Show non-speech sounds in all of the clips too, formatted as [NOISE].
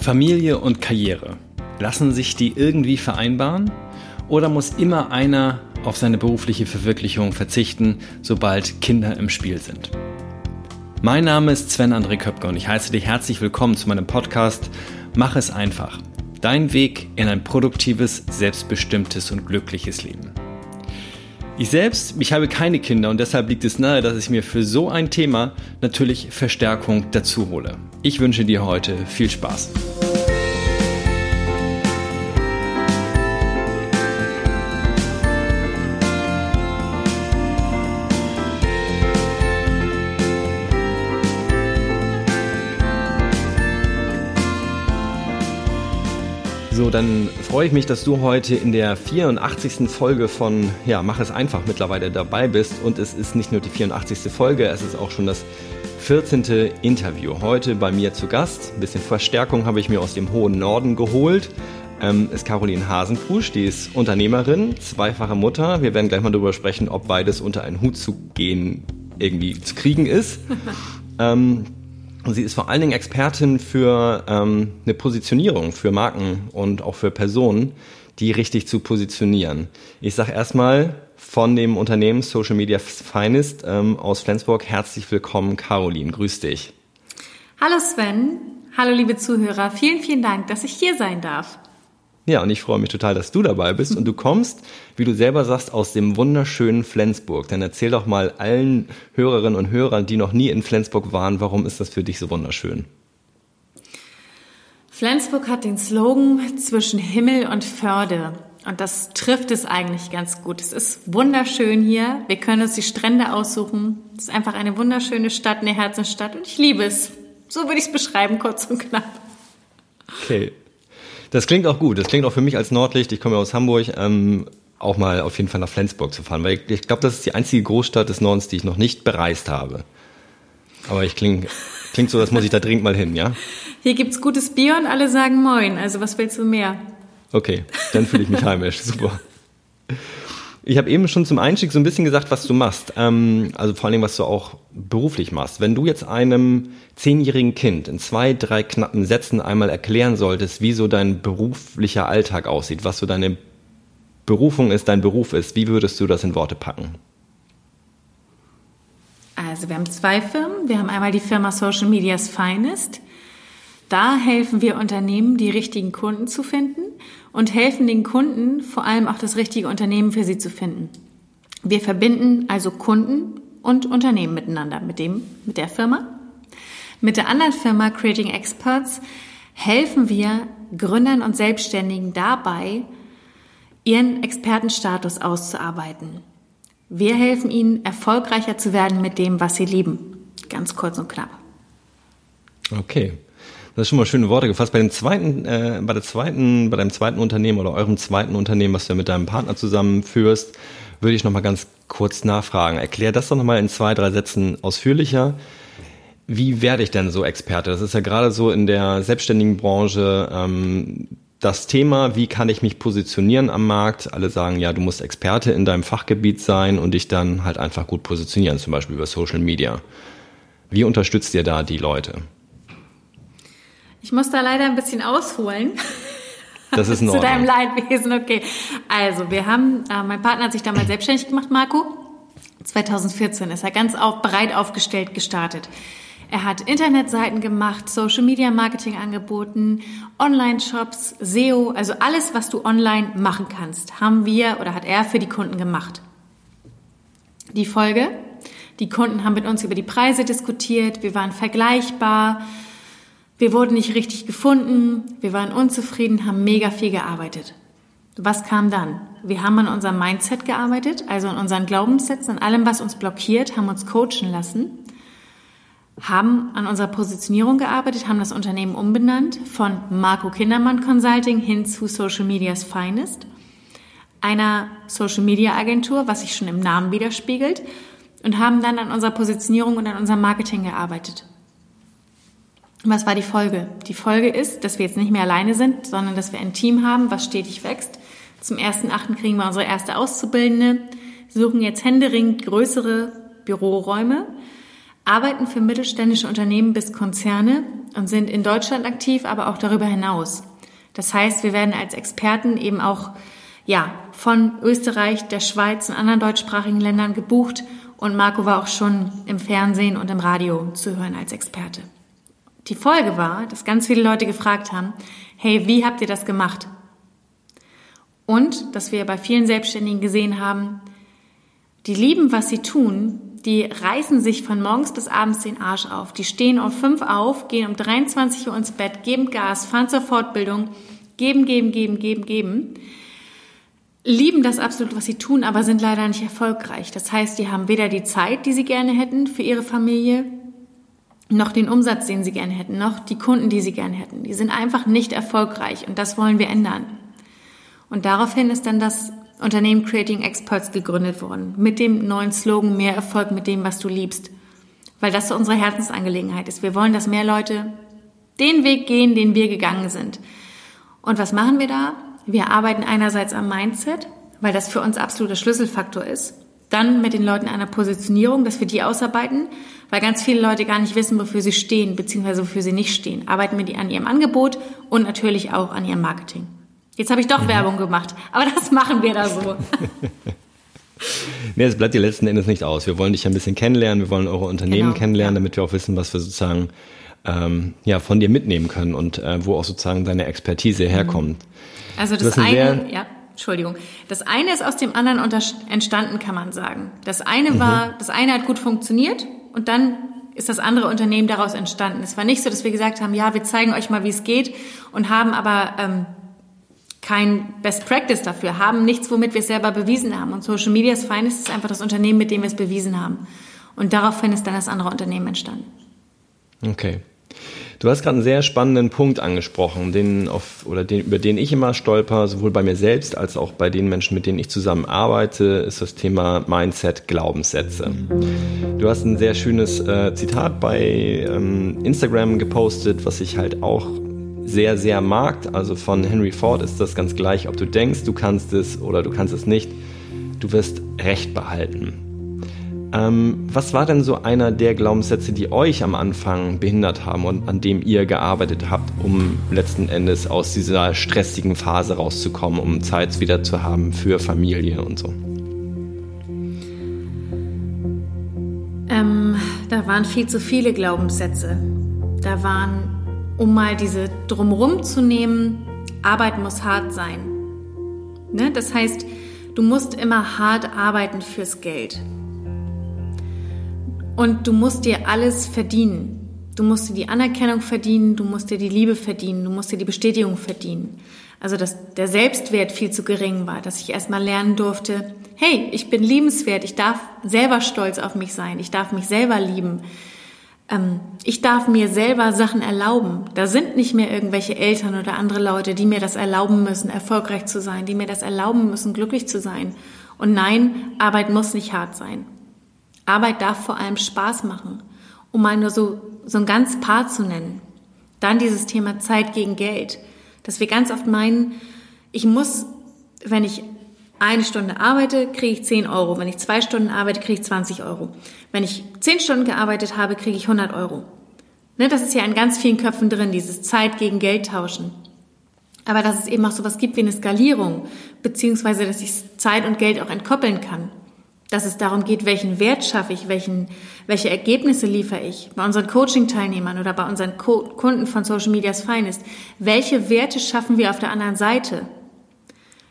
Familie und Karriere. Lassen sich die irgendwie vereinbaren? Oder muss immer einer auf seine berufliche Verwirklichung verzichten, sobald Kinder im Spiel sind? Mein Name ist Sven André Köpke und ich heiße dich herzlich willkommen zu meinem Podcast Mach es einfach. Dein Weg in ein produktives, selbstbestimmtes und glückliches Leben. Ich selbst, ich habe keine Kinder und deshalb liegt es nahe, dass ich mir für so ein Thema natürlich Verstärkung dazu hole. Ich wünsche dir heute viel Spaß. So, dann freue ich mich, dass du heute in der 84. Folge von Ja, mach es einfach mittlerweile dabei bist. Und es ist nicht nur die 84. Folge, es ist auch schon das 14. Interview. Heute bei mir zu Gast. Ein bisschen Verstärkung habe ich mir aus dem hohen Norden geholt. Ähm, ist Caroline Hasenpusch, die ist Unternehmerin, zweifache Mutter. Wir werden gleich mal darüber sprechen, ob beides unter einen Hut zu gehen irgendwie zu kriegen ist. [LAUGHS] ähm, sie ist vor allen Dingen Expertin für ähm, eine Positionierung für Marken und auch für Personen, die richtig zu positionieren. Ich sage erstmal von dem Unternehmen Social Media Finest ähm, aus Flensburg herzlich willkommen, Caroline. Grüß dich. Hallo Sven. Hallo liebe Zuhörer. Vielen, vielen Dank, dass ich hier sein darf. Ja, und ich freue mich total, dass du dabei bist. Und du kommst, wie du selber sagst, aus dem wunderschönen Flensburg. Dann erzähl doch mal allen Hörerinnen und Hörern, die noch nie in Flensburg waren, warum ist das für dich so wunderschön? Flensburg hat den Slogan zwischen Himmel und Förde. Und das trifft es eigentlich ganz gut. Es ist wunderschön hier. Wir können uns die Strände aussuchen. Es ist einfach eine wunderschöne Stadt, eine Herzensstadt. Und ich liebe es. So würde ich es beschreiben, kurz und knapp. Okay. Das klingt auch gut. Das klingt auch für mich als Nordlicht. Ich komme ja aus Hamburg. Ähm, auch mal auf jeden Fall nach Flensburg zu fahren, weil ich, ich glaube, das ist die einzige Großstadt des Nordens, die ich noch nicht bereist habe. Aber ich klinge klingt so, das muss ich da dringend mal hin, ja? Hier gibt's gutes Bier und alle sagen Moin. Also was willst du mehr? Okay, dann fühle ich mich heimisch. Super. Ich habe eben schon zum Einstieg so ein bisschen gesagt, was du machst. Ähm, also vor allem, was du auch beruflich machst. Wenn du jetzt einem zehnjährigen Kind in zwei, drei knappen Sätzen einmal erklären solltest, wie so dein beruflicher Alltag aussieht, was so deine Berufung ist, dein Beruf ist, wie würdest du das in Worte packen? Also wir haben zwei Firmen. Wir haben einmal die Firma Social Media's Finest. Da helfen wir Unternehmen, die richtigen Kunden zu finden und helfen den Kunden vor allem auch das richtige Unternehmen für sie zu finden. Wir verbinden also Kunden und Unternehmen miteinander, mit dem, mit der Firma. Mit der anderen Firma Creating Experts helfen wir Gründern und Selbstständigen dabei, ihren Expertenstatus auszuarbeiten. Wir helfen ihnen, erfolgreicher zu werden mit dem, was sie lieben. Ganz kurz und knapp. Okay. Das ist schon mal schöne Worte gefasst. Bei dem zweiten, äh, bei der zweiten, bei deinem zweiten Unternehmen oder eurem zweiten Unternehmen, was du mit deinem Partner zusammenführst, würde ich noch mal ganz kurz nachfragen. Erklär das doch noch mal in zwei, drei Sätzen ausführlicher. Wie werde ich denn so Experte? Das ist ja gerade so in der selbstständigen Branche ähm, das Thema, wie kann ich mich positionieren am Markt? Alle sagen, ja, du musst Experte in deinem Fachgebiet sein und dich dann halt einfach gut positionieren, zum Beispiel über Social Media. Wie unterstützt ihr da die Leute? Ich muss da leider ein bisschen ausholen. [LAUGHS] Das ist Zu deinem Leidwesen, okay. Also, wir haben, äh, mein Partner hat sich damals selbstständig gemacht, Marco. 2014 ist er ganz auf, breit aufgestellt gestartet. Er hat Internetseiten gemacht, Social Media Marketing angeboten, Online-Shops, SEO, also alles, was du online machen kannst, haben wir oder hat er für die Kunden gemacht. Die Folge, die Kunden haben mit uns über die Preise diskutiert, wir waren vergleichbar, wir wurden nicht richtig gefunden, wir waren unzufrieden, haben mega viel gearbeitet. Was kam dann? Wir haben an unserem Mindset gearbeitet, also an unseren Glaubenssätzen, an allem, was uns blockiert, haben uns coachen lassen, haben an unserer Positionierung gearbeitet, haben das Unternehmen umbenannt von Marco Kindermann Consulting hin zu Social Media's Finest, einer Social Media Agentur, was sich schon im Namen widerspiegelt, und haben dann an unserer Positionierung und an unserem Marketing gearbeitet. Was war die Folge? Die Folge ist, dass wir jetzt nicht mehr alleine sind, sondern dass wir ein Team haben, was stetig wächst. Zum ersten Achten kriegen wir unsere erste Auszubildende, suchen jetzt händeringend größere Büroräume, arbeiten für mittelständische Unternehmen bis Konzerne und sind in Deutschland aktiv, aber auch darüber hinaus. Das heißt, wir werden als Experten eben auch ja, von Österreich, der Schweiz und anderen deutschsprachigen Ländern gebucht und Marco war auch schon im Fernsehen und im Radio zu hören als Experte. Die Folge war, dass ganz viele Leute gefragt haben, hey, wie habt ihr das gemacht? Und dass wir bei vielen Selbstständigen gesehen haben, die lieben, was sie tun, die reißen sich von morgens bis abends den Arsch auf. Die stehen um fünf auf, gehen um 23 Uhr ins Bett, geben Gas, fahren zur Fortbildung, geben, geben, geben, geben, geben. Lieben das absolut, was sie tun, aber sind leider nicht erfolgreich. Das heißt, die haben weder die Zeit, die sie gerne hätten für ihre Familie, noch den Umsatz, den sie gerne hätten, noch die Kunden, die sie gerne hätten. Die sind einfach nicht erfolgreich und das wollen wir ändern. Und daraufhin ist dann das Unternehmen Creating Experts gegründet worden. Mit dem neuen Slogan Mehr Erfolg mit dem, was du liebst. Weil das so unsere Herzensangelegenheit ist. Wir wollen, dass mehr Leute den Weg gehen, den wir gegangen sind. Und was machen wir da? Wir arbeiten einerseits am Mindset, weil das für uns absoluter Schlüsselfaktor ist. Dann mit den Leuten einer Positionierung, dass wir die ausarbeiten, weil ganz viele Leute gar nicht wissen, wofür sie stehen, beziehungsweise wofür sie nicht stehen. Arbeiten wir die an ihrem Angebot und natürlich auch an ihrem Marketing. Jetzt habe ich doch mhm. Werbung gemacht, aber das machen wir da so. [LAUGHS] nee, es bleibt dir letzten Endes nicht aus. Wir wollen dich ein bisschen kennenlernen, wir wollen eure Unternehmen genau, kennenlernen, ja. damit wir auch wissen, was wir sozusagen ähm, ja, von dir mitnehmen können und äh, wo auch sozusagen deine Expertise mhm. herkommt. Also das eine, ja, Entschuldigung. Das eine ist aus dem anderen entstanden, kann man sagen. Das eine war, mhm. das eine hat gut funktioniert und dann ist das andere Unternehmen daraus entstanden. Es war nicht so, dass wir gesagt haben, ja, wir zeigen euch mal, wie es geht und haben aber ähm, kein Best Practice dafür, haben nichts, womit wir es selber bewiesen haben. Und Social Media's Finest ist einfach das Unternehmen, mit dem wir es bewiesen haben. Und daraufhin ist dann das andere Unternehmen entstanden. Okay. Du hast gerade einen sehr spannenden Punkt angesprochen, den auf, oder den, über den ich immer stolper, sowohl bei mir selbst als auch bei den Menschen, mit denen ich zusammen arbeite, ist das Thema Mindset, Glaubenssätze. Du hast ein sehr schönes äh, Zitat bei ähm, Instagram gepostet, was ich halt auch sehr, sehr mag. Also von Henry Ford ist das ganz gleich, ob du denkst, du kannst es oder du kannst es nicht. Du wirst Recht behalten. Ähm, was war denn so einer der Glaubenssätze, die euch am Anfang behindert haben und an dem ihr gearbeitet habt, um letzten Endes aus dieser stressigen Phase rauszukommen, um Zeit wieder zu haben für Familie und so? Ähm, da waren viel zu viele Glaubenssätze. Da waren um mal diese drumrum zu nehmen, Arbeit muss hart sein. Ne? Das heißt, du musst immer hart arbeiten fürs Geld. Und du musst dir alles verdienen. Du musst dir die Anerkennung verdienen, du musst dir die Liebe verdienen, du musst dir die Bestätigung verdienen. Also, dass der Selbstwert viel zu gering war, dass ich erstmal lernen durfte, hey, ich bin liebenswert, ich darf selber stolz auf mich sein, ich darf mich selber lieben ähm, ich darf mir selber Sachen erlauben. Da sind nicht mehr irgendwelche Eltern oder andere Leute, die mir das erlauben müssen, erfolgreich zu sein, die mir das erlauben müssen, glücklich zu sein. Und nein, Arbeit muss nicht hart sein. Arbeit darf vor allem Spaß machen, um mal nur so, so ein ganz Paar zu nennen. Dann dieses Thema Zeit gegen Geld, dass wir ganz oft meinen, ich muss, wenn ich eine Stunde arbeite, kriege ich 10 Euro. Wenn ich zwei Stunden arbeite, kriege ich 20 Euro. Wenn ich 10 Stunden gearbeitet habe, kriege ich 100 Euro. Ne, das ist ja in ganz vielen Köpfen drin, dieses Zeit gegen Geld tauschen. Aber dass es eben auch sowas gibt wie eine Skalierung, beziehungsweise dass ich Zeit und Geld auch entkoppeln kann. Dass es darum geht, welchen Wert schaffe ich, welchen, welche Ergebnisse liefere ich bei unseren Coaching-Teilnehmern oder bei unseren Co Kunden von Social Media's Finest. Welche Werte schaffen wir auf der anderen Seite?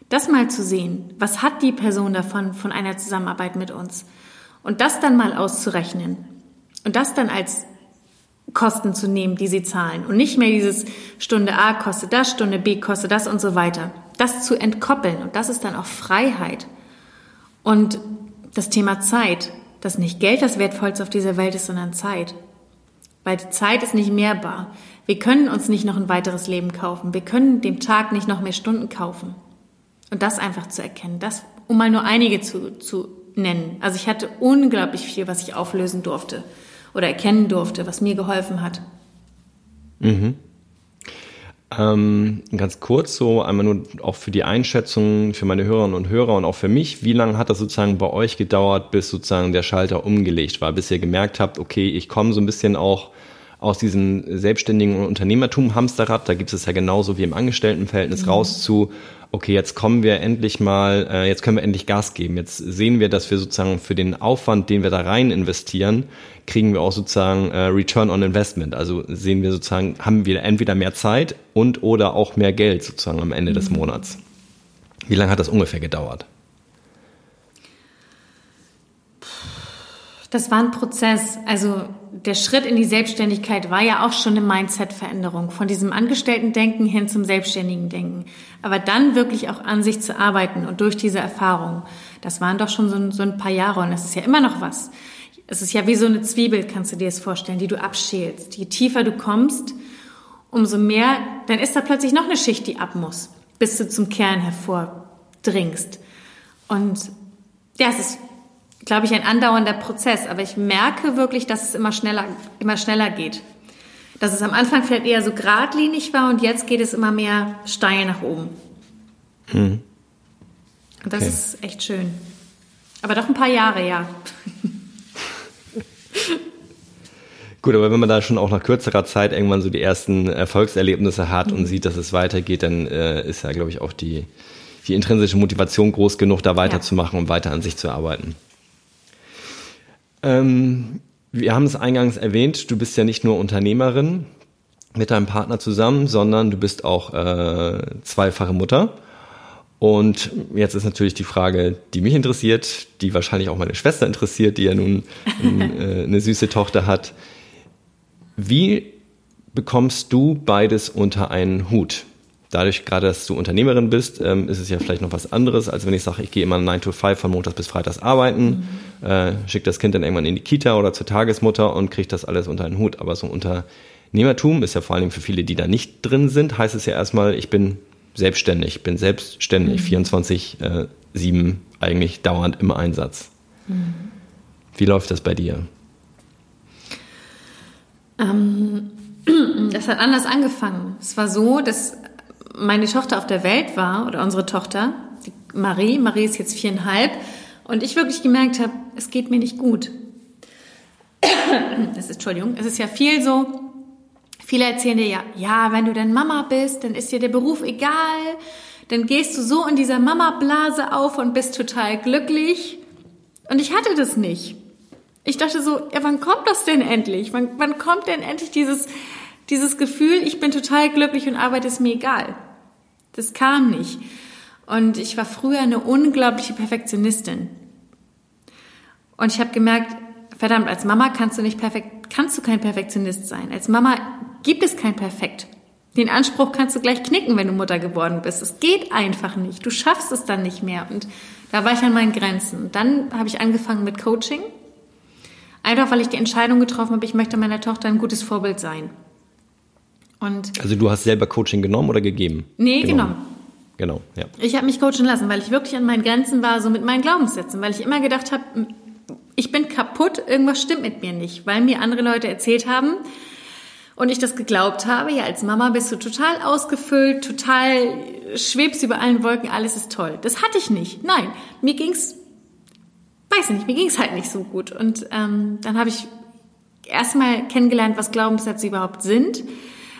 Das mal zu sehen, was hat die Person davon von einer Zusammenarbeit mit uns? Und das dann mal auszurechnen und das dann als Kosten zu nehmen, die sie zahlen und nicht mehr dieses Stunde A kostet das, Stunde B kostet das und so weiter. Das zu entkoppeln und das ist dann auch Freiheit. Und das Thema Zeit, dass nicht Geld das Wertvollste auf dieser Welt ist, sondern Zeit. Weil die Zeit ist nicht mehrbar. Wir können uns nicht noch ein weiteres Leben kaufen. Wir können dem Tag nicht noch mehr Stunden kaufen. Und das einfach zu erkennen, das, um mal nur einige zu, zu nennen. Also ich hatte unglaublich viel, was ich auflösen durfte oder erkennen durfte, was mir geholfen hat. Mhm. Ähm, ganz kurz so, einmal nur auch für die Einschätzung für meine Hörerinnen und Hörer und auch für mich, wie lange hat das sozusagen bei euch gedauert, bis sozusagen der Schalter umgelegt war, bis ihr gemerkt habt, okay, ich komme so ein bisschen auch aus diesem selbstständigen Unternehmertum Hamsterrad, da gibt es ja genauso wie im Angestelltenverhältnis mhm. raus zu, okay, jetzt kommen wir endlich mal, äh, jetzt können wir endlich Gas geben. Jetzt sehen wir, dass wir sozusagen für den Aufwand, den wir da rein investieren, kriegen wir auch sozusagen äh, Return on Investment. Also sehen wir sozusagen, haben wir entweder mehr Zeit und oder auch mehr Geld sozusagen am Ende mhm. des Monats. Wie lange hat das ungefähr gedauert? Das war ein Prozess. Also der Schritt in die Selbstständigkeit war ja auch schon eine Mindset-Veränderung von diesem Angestellten-Denken hin zum selbstständigen Denken. Aber dann wirklich auch an sich zu arbeiten und durch diese Erfahrung, das waren doch schon so, so ein paar Jahre und es ist ja immer noch was. Es ist ja wie so eine Zwiebel, kannst du dir das vorstellen, die du abschälst. Je tiefer du kommst, umso mehr, dann ist da plötzlich noch eine Schicht, die ab muss, bis du zum Kern hervordringst. Und ja, es ist glaube ich, ein andauernder Prozess. Aber ich merke wirklich, dass es immer schneller, immer schneller geht. Dass es am Anfang vielleicht eher so geradlinig war und jetzt geht es immer mehr steil nach oben. Hm. Und das okay. ist echt schön. Aber doch ein paar Jahre, ja. Gut, aber wenn man da schon auch nach kürzerer Zeit irgendwann so die ersten Erfolgserlebnisse hat mhm. und sieht, dass es weitergeht, dann äh, ist ja, glaube ich, auch die, die intrinsische Motivation groß genug, da weiterzumachen ja. und weiter an sich zu arbeiten. Ähm, wir haben es eingangs erwähnt, du bist ja nicht nur Unternehmerin mit deinem Partner zusammen, sondern du bist auch äh, zweifache Mutter. Und jetzt ist natürlich die Frage, die mich interessiert, die wahrscheinlich auch meine Schwester interessiert, die ja nun ein, [LAUGHS] äh, eine süße Tochter hat. Wie bekommst du beides unter einen Hut? Dadurch, gerade dass du Unternehmerin bist, ähm, ist es ja vielleicht noch was anderes, als wenn ich sage, ich gehe immer 9 to 5 von Montags bis Freitags arbeiten, mhm. äh, schicke das Kind dann irgendwann in die Kita oder zur Tagesmutter und kriege das alles unter einen Hut. Aber so Unternehmertum ist ja vor allem für viele, die da nicht drin sind, heißt es ja erstmal, ich bin selbstständig, bin selbstständig, mhm. 24, äh, 7 eigentlich dauernd im Einsatz. Mhm. Wie läuft das bei dir? Ähm, [CLEARS THROAT] das hat anders angefangen. Es war so, dass meine Tochter auf der Welt war, oder unsere Tochter, Marie, Marie ist jetzt viereinhalb, und ich wirklich gemerkt habe, es geht mir nicht gut. Das ist, Entschuldigung, es ist ja viel so, viele erzählen dir ja, ja, wenn du dann Mama bist, dann ist dir der Beruf egal, dann gehst du so in dieser Mama-Blase auf und bist total glücklich. Und ich hatte das nicht. Ich dachte so, ja, wann kommt das denn endlich? Wann, wann kommt denn endlich dieses, dieses Gefühl, ich bin total glücklich und Arbeit ist mir egal? Das kam nicht. Und ich war früher eine unglaubliche Perfektionistin. Und ich habe gemerkt, verdammt, als Mama kannst du nicht perfekt, kannst du kein Perfektionist sein. Als Mama gibt es kein Perfekt. Den Anspruch kannst du gleich knicken, wenn du Mutter geworden bist. Es geht einfach nicht. Du schaffst es dann nicht mehr. Und da war ich an meinen Grenzen. Und dann habe ich angefangen mit Coaching. Einfach weil ich die Entscheidung getroffen habe, ich möchte meiner Tochter ein gutes Vorbild sein. Und also du hast selber Coaching genommen oder gegeben? Nee, genommen. Genau, ja. Ich habe mich coachen lassen, weil ich wirklich an meinen Grenzen war, so mit meinen Glaubenssätzen, weil ich immer gedacht habe, ich bin kaputt, irgendwas stimmt mit mir nicht, weil mir andere Leute erzählt haben und ich das geglaubt habe, ja, als Mama bist du total ausgefüllt, total schwebst über allen Wolken, alles ist toll. Das hatte ich nicht. Nein, mir ging's, weiß nicht, mir ging's halt nicht so gut. Und ähm, dann habe ich erstmal kennengelernt, was Glaubenssätze überhaupt sind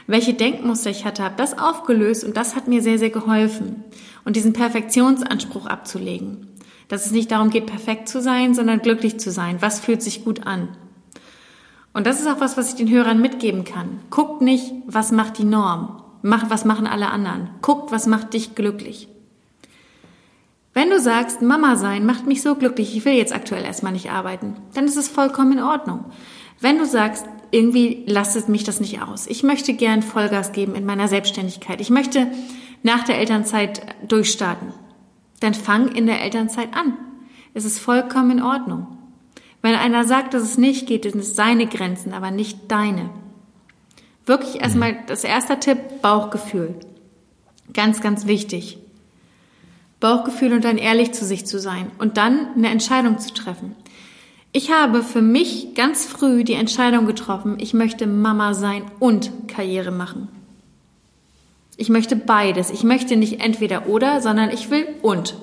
welche Denkmuster ich hatte, habe das aufgelöst und das hat mir sehr, sehr geholfen. Und diesen Perfektionsanspruch abzulegen. Dass es nicht darum geht, perfekt zu sein, sondern glücklich zu sein. Was fühlt sich gut an? Und das ist auch was, was ich den Hörern mitgeben kann. Guckt nicht, was macht die Norm. Macht, was machen alle anderen. Guckt, was macht dich glücklich. Wenn du sagst, Mama sein macht mich so glücklich, ich will jetzt aktuell erstmal nicht arbeiten, dann ist es vollkommen in Ordnung. Wenn du sagst, irgendwie lastet mich das nicht aus. Ich möchte gern Vollgas geben in meiner Selbstständigkeit. Ich möchte nach der Elternzeit durchstarten. Dann fang in der Elternzeit an. Es ist vollkommen in Ordnung. Wenn einer sagt, dass es nicht geht, dann ist seine Grenzen, aber nicht deine. Wirklich erstmal das erste Tipp, Bauchgefühl. Ganz, ganz wichtig. Bauchgefühl und dann ehrlich zu sich zu sein und dann eine Entscheidung zu treffen. Ich habe für mich ganz früh die Entscheidung getroffen, ich möchte Mama sein und Karriere machen. Ich möchte beides. Ich möchte nicht entweder oder, sondern ich will und.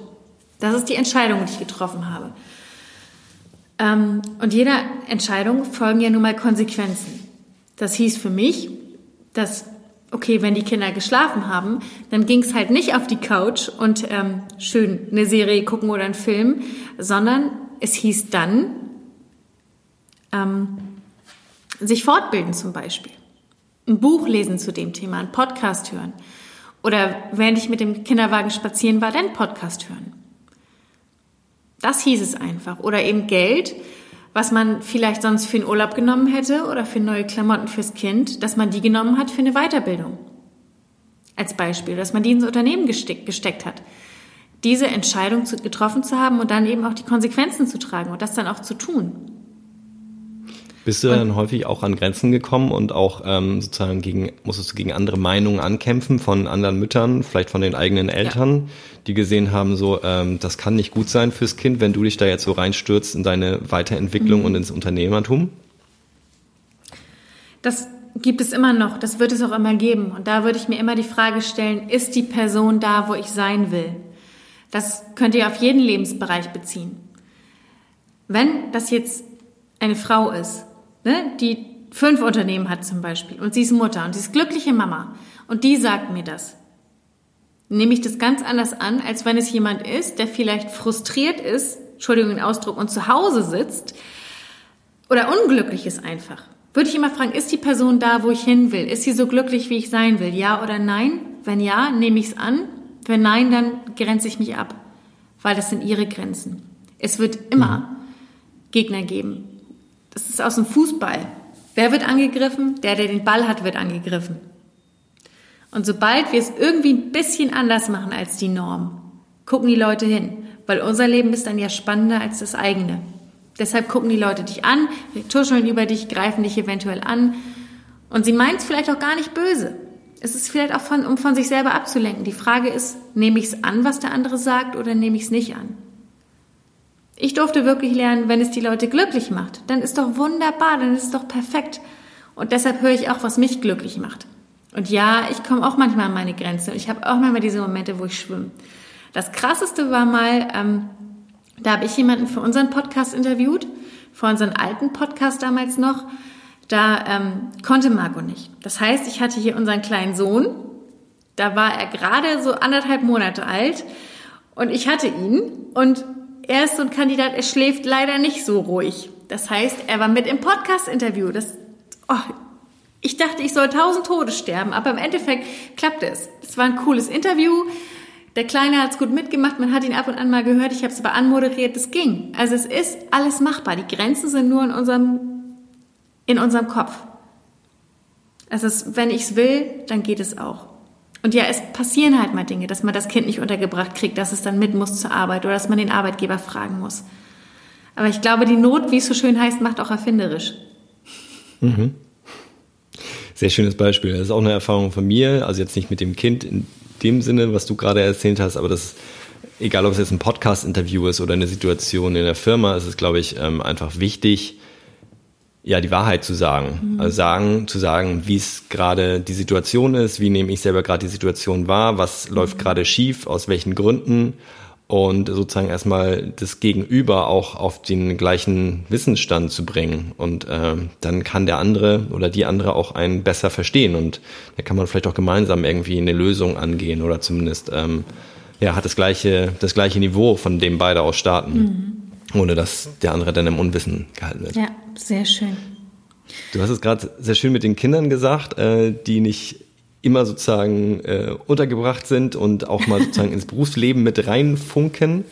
Das ist die Entscheidung, die ich getroffen habe. Ähm, und jeder Entscheidung folgen ja nun mal Konsequenzen. Das hieß für mich, dass, okay, wenn die Kinder geschlafen haben, dann ging es halt nicht auf die Couch und ähm, schön eine Serie gucken oder einen Film, sondern es hieß dann, ähm, sich fortbilden zum Beispiel. Ein Buch lesen zu dem Thema, einen Podcast hören. Oder während ich mit dem Kinderwagen spazieren war, dann Podcast hören. Das hieß es einfach. Oder eben Geld, was man vielleicht sonst für einen Urlaub genommen hätte oder für neue Klamotten fürs Kind, dass man die genommen hat für eine Weiterbildung. Als Beispiel, dass man die ins Unternehmen gesteckt, gesteckt hat. Diese Entscheidung getroffen zu haben und dann eben auch die Konsequenzen zu tragen und das dann auch zu tun. Bist du dann häufig auch an Grenzen gekommen und auch ähm, sozusagen gegen, musstest du gegen andere Meinungen ankämpfen von anderen Müttern, vielleicht von den eigenen Eltern, ja. die gesehen haben, so, ähm, das kann nicht gut sein fürs Kind, wenn du dich da jetzt so reinstürzt in deine Weiterentwicklung mhm. und ins Unternehmertum? Das gibt es immer noch, das wird es auch immer geben. Und da würde ich mir immer die Frage stellen, ist die Person da, wo ich sein will? Das könnt ihr auf jeden Lebensbereich beziehen. Wenn das jetzt eine Frau ist, ne, die fünf Unternehmen hat zum Beispiel und sie ist Mutter und sie ist glückliche Mama und die sagt mir das, nehme ich das ganz anders an, als wenn es jemand ist, der vielleicht frustriert ist, Entschuldigung den Ausdruck, und zu Hause sitzt oder unglücklich ist einfach. Würde ich immer fragen, ist die Person da, wo ich hin will? Ist sie so glücklich, wie ich sein will? Ja oder nein? Wenn ja, nehme ich es an. Wenn nein, dann grenze ich mich ab, weil das sind ihre Grenzen. Es wird immer mhm. Gegner geben. Das ist aus dem Fußball. Wer wird angegriffen? Der, der den Ball hat, wird angegriffen. Und sobald wir es irgendwie ein bisschen anders machen als die Norm, gucken die Leute hin, weil unser Leben ist dann ja spannender als das eigene. Deshalb gucken die Leute dich an, tuscheln über dich, greifen dich eventuell an und sie meinen es vielleicht auch gar nicht böse. Es ist vielleicht auch von, um von sich selber abzulenken. Die Frage ist, nehme ich es an, was der andere sagt, oder nehme ich es nicht an? Ich durfte wirklich lernen, wenn es die Leute glücklich macht, dann ist doch wunderbar, dann ist es doch perfekt. Und deshalb höre ich auch, was mich glücklich macht. Und ja, ich komme auch manchmal an meine Grenze. Ich habe auch manchmal diese Momente, wo ich schwimme. Das Krasseste war mal, ähm, da habe ich jemanden für unseren Podcast interviewt, für unseren alten Podcast damals noch. Da ähm, konnte Marco nicht. Das heißt, ich hatte hier unseren kleinen Sohn. Da war er gerade so anderthalb Monate alt und ich hatte ihn und er ist so ein Kandidat, er schläft leider nicht so ruhig. Das heißt, er war mit im Podcast-Interview. Das, oh, ich dachte, ich soll tausend Tode sterben, aber im Endeffekt klappte es. Es war ein cooles Interview. Der Kleine hat es gut mitgemacht, man hat ihn ab und an mal gehört, ich habe es aber anmoderiert, es ging. Also es ist alles machbar. Die Grenzen sind nur in unserem, in unserem Kopf. Also es, wenn ich es will, dann geht es auch. Und ja, es passieren halt mal Dinge, dass man das Kind nicht untergebracht kriegt, dass es dann mit muss zur Arbeit oder dass man den Arbeitgeber fragen muss. Aber ich glaube, die Not, wie es so schön heißt, macht auch erfinderisch. Mhm. Sehr schönes Beispiel. Das ist auch eine Erfahrung von mir, also jetzt nicht mit dem Kind in dem Sinne, was du gerade erzählt hast, aber das, egal ob es jetzt ein Podcast-Interview ist oder eine Situation in der Firma, ist es, glaube ich, ähm, einfach wichtig, ja, die Wahrheit zu sagen. Mhm. Also sagen, zu sagen, wie es gerade die Situation ist, wie nehme ich selber gerade die Situation wahr, was mhm. läuft gerade schief, aus welchen Gründen und sozusagen erstmal das Gegenüber auch auf den gleichen Wissensstand zu bringen. Und äh, dann kann der andere oder die andere auch einen besser verstehen und da kann man vielleicht auch gemeinsam irgendwie eine Lösung angehen oder zumindest ähm, ja, hat das gleiche, das gleiche Niveau, von dem beide aus starten. Mhm ohne dass der andere dann im Unwissen gehalten wird. Ja, sehr schön. Du hast es gerade sehr schön mit den Kindern gesagt, äh, die nicht immer sozusagen äh, untergebracht sind und auch mal sozusagen [LAUGHS] ins Berufsleben mit reinfunken,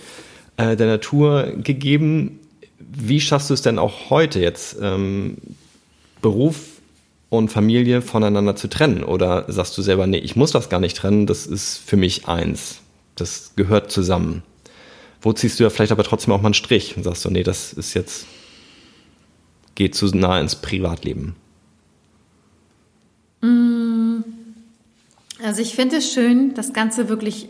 äh, der Natur gegeben. Wie schaffst du es denn auch heute jetzt, ähm, Beruf und Familie voneinander zu trennen? Oder sagst du selber, nee, ich muss das gar nicht trennen, das ist für mich eins. Das gehört zusammen. Wo ziehst du ja vielleicht aber trotzdem auch mal einen Strich und sagst so, nee, das ist jetzt, geht zu nah ins Privatleben? Mm. Also ich finde es schön, das Ganze wirklich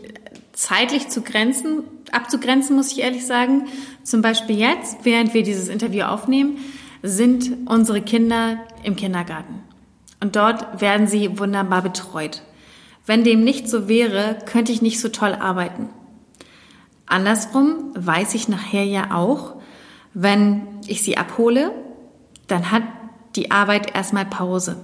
zeitlich zu grenzen, abzugrenzen, muss ich ehrlich sagen. Zum Beispiel jetzt, während wir dieses Interview aufnehmen, sind unsere Kinder im Kindergarten. Und dort werden sie wunderbar betreut. Wenn dem nicht so wäre, könnte ich nicht so toll arbeiten. Andersrum weiß ich nachher ja auch, wenn ich sie abhole, dann hat die Arbeit erstmal Pause.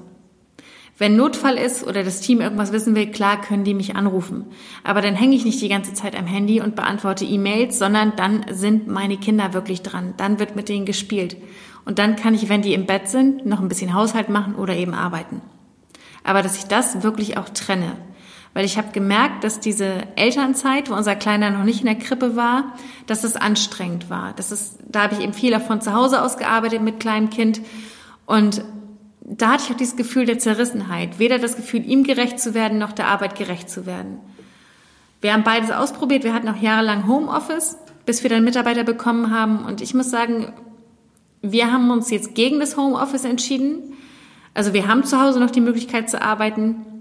Wenn Notfall ist oder das Team irgendwas wissen will, klar können die mich anrufen. Aber dann hänge ich nicht die ganze Zeit am Handy und beantworte E-Mails, sondern dann sind meine Kinder wirklich dran. Dann wird mit denen gespielt. Und dann kann ich, wenn die im Bett sind, noch ein bisschen Haushalt machen oder eben arbeiten. Aber dass ich das wirklich auch trenne. Weil ich habe gemerkt, dass diese Elternzeit, wo unser Kleiner noch nicht in der Krippe war, dass es anstrengend war. Das ist, da habe ich eben viel davon zu Hause ausgearbeitet mit kleinem Kind. Und da hatte ich auch dieses Gefühl der Zerrissenheit. Weder das Gefühl, ihm gerecht zu werden, noch der Arbeit gerecht zu werden. Wir haben beides ausprobiert. Wir hatten auch jahrelang Homeoffice, bis wir dann Mitarbeiter bekommen haben. Und ich muss sagen, wir haben uns jetzt gegen das Homeoffice entschieden. Also wir haben zu Hause noch die Möglichkeit zu arbeiten.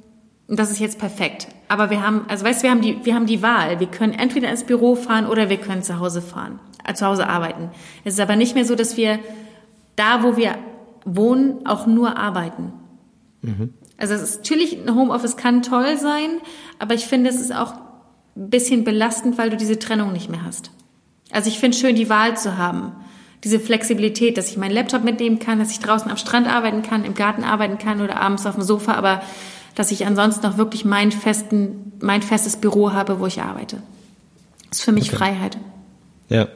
Und das ist jetzt perfekt. Aber wir haben, also weißt, wir haben die, wir haben die Wahl. Wir können entweder ins Büro fahren oder wir können zu Hause fahren, äh, zu Hause arbeiten. Es ist aber nicht mehr so, dass wir da, wo wir wohnen, auch nur arbeiten. Mhm. Also es ist, natürlich, ein Homeoffice kann toll sein, aber ich finde, es ist auch ein bisschen belastend, weil du diese Trennung nicht mehr hast. Also ich finde es schön, die Wahl zu haben diese Flexibilität, dass ich meinen Laptop mitnehmen kann, dass ich draußen am Strand arbeiten kann, im Garten arbeiten kann oder abends auf dem Sofa, aber dass ich ansonsten auch wirklich mein, festen, mein festes Büro habe, wo ich arbeite. Das ist für mich okay. Freiheit. Ja.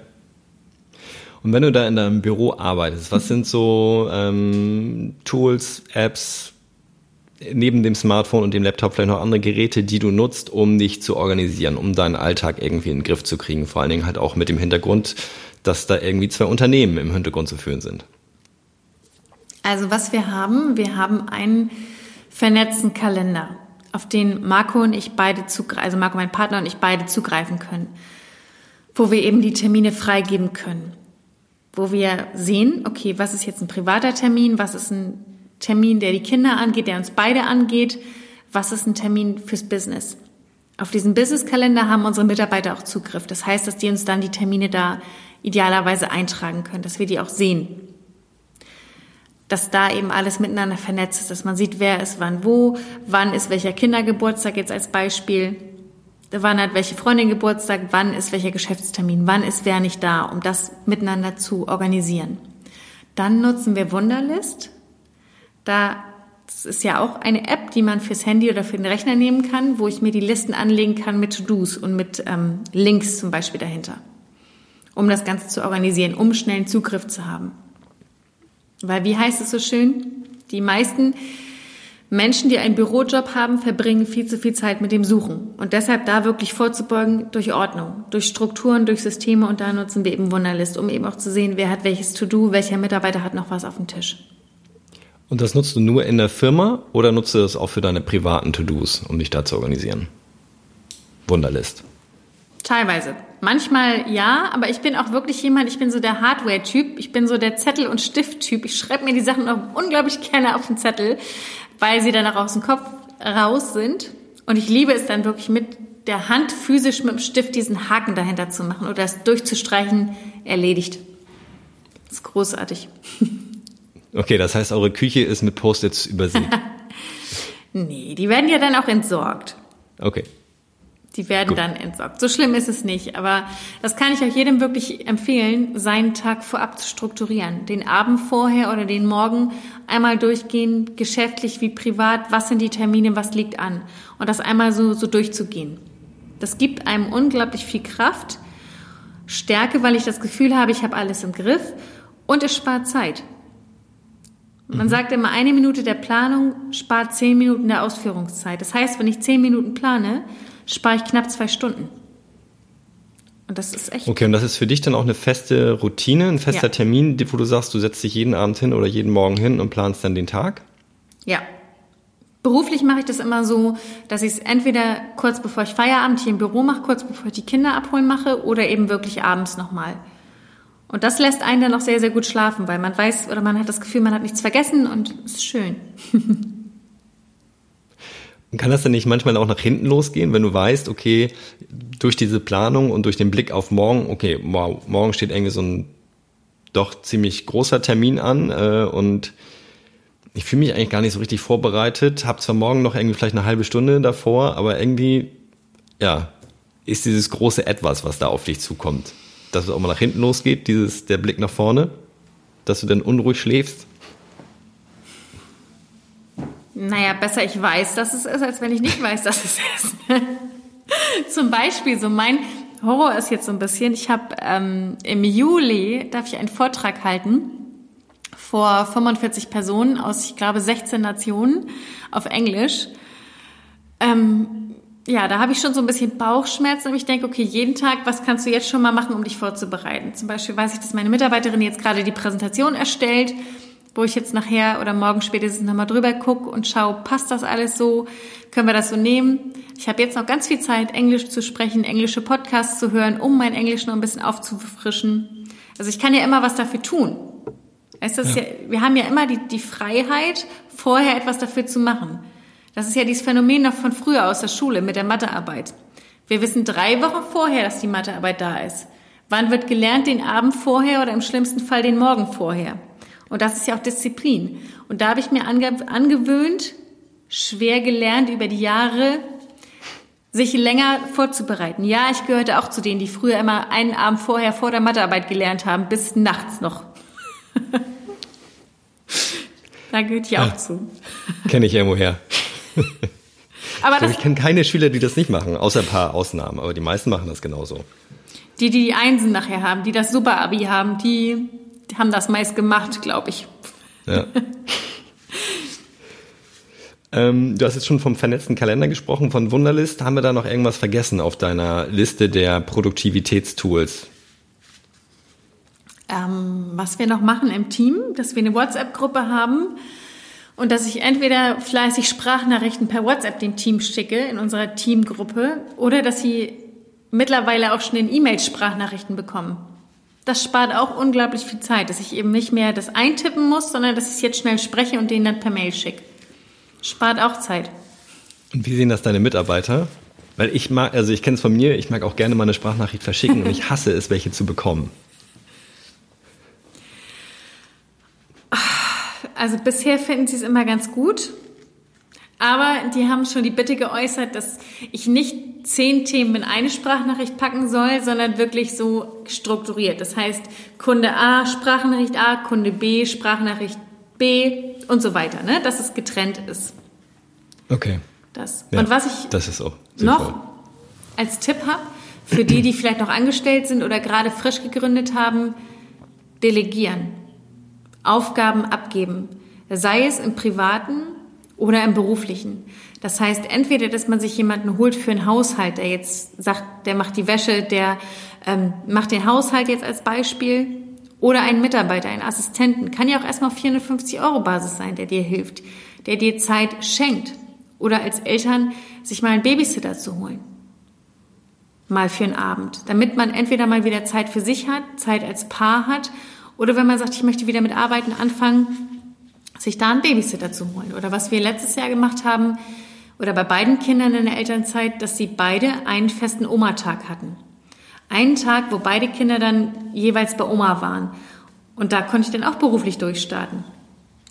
Und wenn du da in deinem Büro arbeitest, was sind so ähm, Tools, Apps, neben dem Smartphone und dem Laptop vielleicht noch andere Geräte, die du nutzt, um dich zu organisieren, um deinen Alltag irgendwie in den Griff zu kriegen? Vor allen Dingen halt auch mit dem Hintergrund, dass da irgendwie zwei Unternehmen im Hintergrund zu führen sind. Also was wir haben, wir haben einen vernetzten Kalender, auf den Marco und ich beide zugreifen, also Marco, mein Partner und ich beide zugreifen können, wo wir eben die Termine freigeben können, wo wir sehen, okay, was ist jetzt ein privater Termin, was ist ein Termin, der die Kinder angeht, der uns beide angeht, was ist ein Termin fürs Business. Auf diesen Business-Kalender haben unsere Mitarbeiter auch Zugriff. Das heißt, dass die uns dann die Termine da idealerweise eintragen können, dass wir die auch sehen. Dass da eben alles miteinander vernetzt ist, dass man sieht, wer ist wann wo, wann ist welcher Kindergeburtstag jetzt als Beispiel, wann hat welche Freundin Geburtstag, wann ist welcher Geschäftstermin, wann ist wer nicht da, um das miteinander zu organisieren. Dann nutzen wir Wunderlist. Da das ist ja auch eine App, die man fürs Handy oder für den Rechner nehmen kann, wo ich mir die Listen anlegen kann mit To-Dos und mit ähm, Links zum Beispiel dahinter um das Ganze zu organisieren, um schnellen Zugriff zu haben. Weil wie heißt es so schön? Die meisten Menschen, die einen Bürojob haben, verbringen viel zu viel Zeit mit dem Suchen. Und deshalb da wirklich vorzubeugen durch Ordnung, durch Strukturen, durch Systeme. Und da nutzen wir eben Wunderlist, um eben auch zu sehen, wer hat welches To-Do, welcher Mitarbeiter hat noch was auf dem Tisch. Und das nutzt du nur in der Firma oder nutzt du das auch für deine privaten To-Dos, um dich da zu organisieren? Wunderlist. Teilweise. Manchmal ja, aber ich bin auch wirklich jemand, ich bin so der Hardware-Typ, ich bin so der Zettel- und Stift-Typ. Ich schreibe mir die Sachen auch unglaublich gerne auf den Zettel, weil sie dann auch aus dem Kopf raus sind. Und ich liebe es dann wirklich mit der Hand physisch mit dem Stift diesen Haken dahinter zu machen oder das durchzustreichen, erledigt. Das ist großartig. Okay, das heißt, eure Küche ist mit Post-its übersät. [LAUGHS] nee, die werden ja dann auch entsorgt. Okay. Die werden Gut. dann entsorgt. So schlimm ist es nicht, aber das kann ich auch jedem wirklich empfehlen, seinen Tag vorab zu strukturieren. Den Abend vorher oder den Morgen einmal durchgehen, geschäftlich wie privat, was sind die Termine, was liegt an und das einmal so, so durchzugehen. Das gibt einem unglaublich viel Kraft, Stärke, weil ich das Gefühl habe, ich habe alles im Griff und es spart Zeit. Man mhm. sagt immer, eine Minute der Planung spart zehn Minuten der Ausführungszeit. Das heißt, wenn ich zehn Minuten plane, spare ich knapp zwei Stunden. Und das ist echt. Okay, und das ist für dich dann auch eine feste Routine, ein fester ja. Termin, wo du sagst, du setzt dich jeden Abend hin oder jeden Morgen hin und planst dann den Tag? Ja. Beruflich mache ich das immer so, dass ich es entweder kurz bevor ich Feierabend hier im Büro mache, kurz bevor ich die Kinder abholen mache oder eben wirklich abends nochmal. Und das lässt einen dann auch sehr, sehr gut schlafen, weil man weiß oder man hat das Gefühl, man hat nichts vergessen und es ist schön. [LAUGHS] Kann das denn nicht manchmal auch nach hinten losgehen, wenn du weißt, okay, durch diese Planung und durch den Blick auf morgen, okay, morgen steht irgendwie so ein doch ziemlich großer Termin an äh, und ich fühle mich eigentlich gar nicht so richtig vorbereitet, habe zwar morgen noch irgendwie vielleicht eine halbe Stunde davor, aber irgendwie, ja, ist dieses große Etwas, was da auf dich zukommt, dass es auch mal nach hinten losgeht, dieses, der Blick nach vorne, dass du dann unruhig schläfst? Naja, besser ich weiß, dass es ist, als wenn ich nicht weiß, dass es ist. [LAUGHS] Zum Beispiel, so mein Horror ist jetzt so ein bisschen, ich habe ähm, im Juli, darf ich einen Vortrag halten vor 45 Personen aus, ich glaube, 16 Nationen auf Englisch. Ähm, ja, da habe ich schon so ein bisschen Bauchschmerzen und ich denke, okay, jeden Tag, was kannst du jetzt schon mal machen, um dich vorzubereiten? Zum Beispiel weiß ich, dass meine Mitarbeiterin jetzt gerade die Präsentation erstellt, wo ich jetzt nachher oder morgen spätestens nochmal drüber gucke und schaue, passt das alles so? Können wir das so nehmen? Ich habe jetzt noch ganz viel Zeit, Englisch zu sprechen, englische Podcasts zu hören, um mein Englisch noch ein bisschen aufzufrischen. Also ich kann ja immer was dafür tun. Weißt, das ja. Ja, wir haben ja immer die, die Freiheit, vorher etwas dafür zu machen. Das ist ja dieses Phänomen noch von früher aus der Schule mit der Mathearbeit. Wir wissen drei Wochen vorher, dass die Mathearbeit da ist. Wann wird gelernt? Den Abend vorher oder im schlimmsten Fall den Morgen vorher. Und das ist ja auch Disziplin. Und da habe ich mir ange angewöhnt, schwer gelernt über die Jahre, sich länger vorzubereiten. Ja, ich gehörte auch zu denen, die früher immer einen Abend vorher vor der Mathearbeit gelernt haben, bis nachts noch. [LAUGHS] da gehört ich auch ja, zu. Kenne ich irgendwo her. [LAUGHS] aber ich, ich kenne keine Schüler, die das nicht machen, außer ein paar Ausnahmen, aber die meisten machen das genauso. Die, die die Einsen nachher haben, die das Super-Abi haben, die haben das meist gemacht, glaube ich. Ja. [LAUGHS] ähm, du hast jetzt schon vom vernetzten Kalender gesprochen, von Wunderlist. Haben wir da noch irgendwas vergessen auf deiner Liste der Produktivitätstools? Ähm, was wir noch machen im Team, dass wir eine WhatsApp-Gruppe haben und dass ich entweder fleißig Sprachnachrichten per WhatsApp dem Team schicke in unserer Teamgruppe oder dass sie mittlerweile auch schon in E-Mails Sprachnachrichten bekommen. Das spart auch unglaublich viel Zeit, dass ich eben nicht mehr das eintippen muss, sondern dass ich es jetzt schnell spreche und denen dann per Mail schicke. Spart auch Zeit. Und wie sehen das deine Mitarbeiter? Weil ich mag, also ich kenne es von mir, ich mag auch gerne mal eine Sprachnachricht verschicken und ich [LAUGHS] hasse es, welche zu bekommen. Also bisher finden sie es immer ganz gut. Aber die haben schon die Bitte geäußert, dass ich nicht zehn Themen in eine Sprachnachricht packen soll, sondern wirklich so strukturiert. Das heißt, Kunde A, Sprachnachricht A, Kunde B, Sprachnachricht B und so weiter, ne? dass es getrennt ist. Okay. Das. Ja, und was ich das ist auch noch als Tipp habe, für die, die vielleicht noch angestellt sind oder gerade frisch gegründet haben, delegieren. Aufgaben abgeben, sei es im privaten oder im beruflichen. Das heißt, entweder, dass man sich jemanden holt für einen Haushalt, der jetzt sagt, der macht die Wäsche, der ähm, macht den Haushalt jetzt als Beispiel, oder einen Mitarbeiter, einen Assistenten, kann ja auch erstmal auf 450 Euro Basis sein, der dir hilft, der dir Zeit schenkt. Oder als Eltern sich mal einen Babysitter zu holen. Mal für einen Abend. Damit man entweder mal wieder Zeit für sich hat, Zeit als Paar hat oder wenn man sagt, ich möchte wieder mit Arbeiten anfangen, sich da einen Babysitter zu holen. Oder was wir letztes Jahr gemacht haben, oder bei beiden Kindern in der Elternzeit, dass sie beide einen festen Oma-Tag hatten. Einen Tag, wo beide Kinder dann jeweils bei Oma waren. Und da konnte ich dann auch beruflich durchstarten.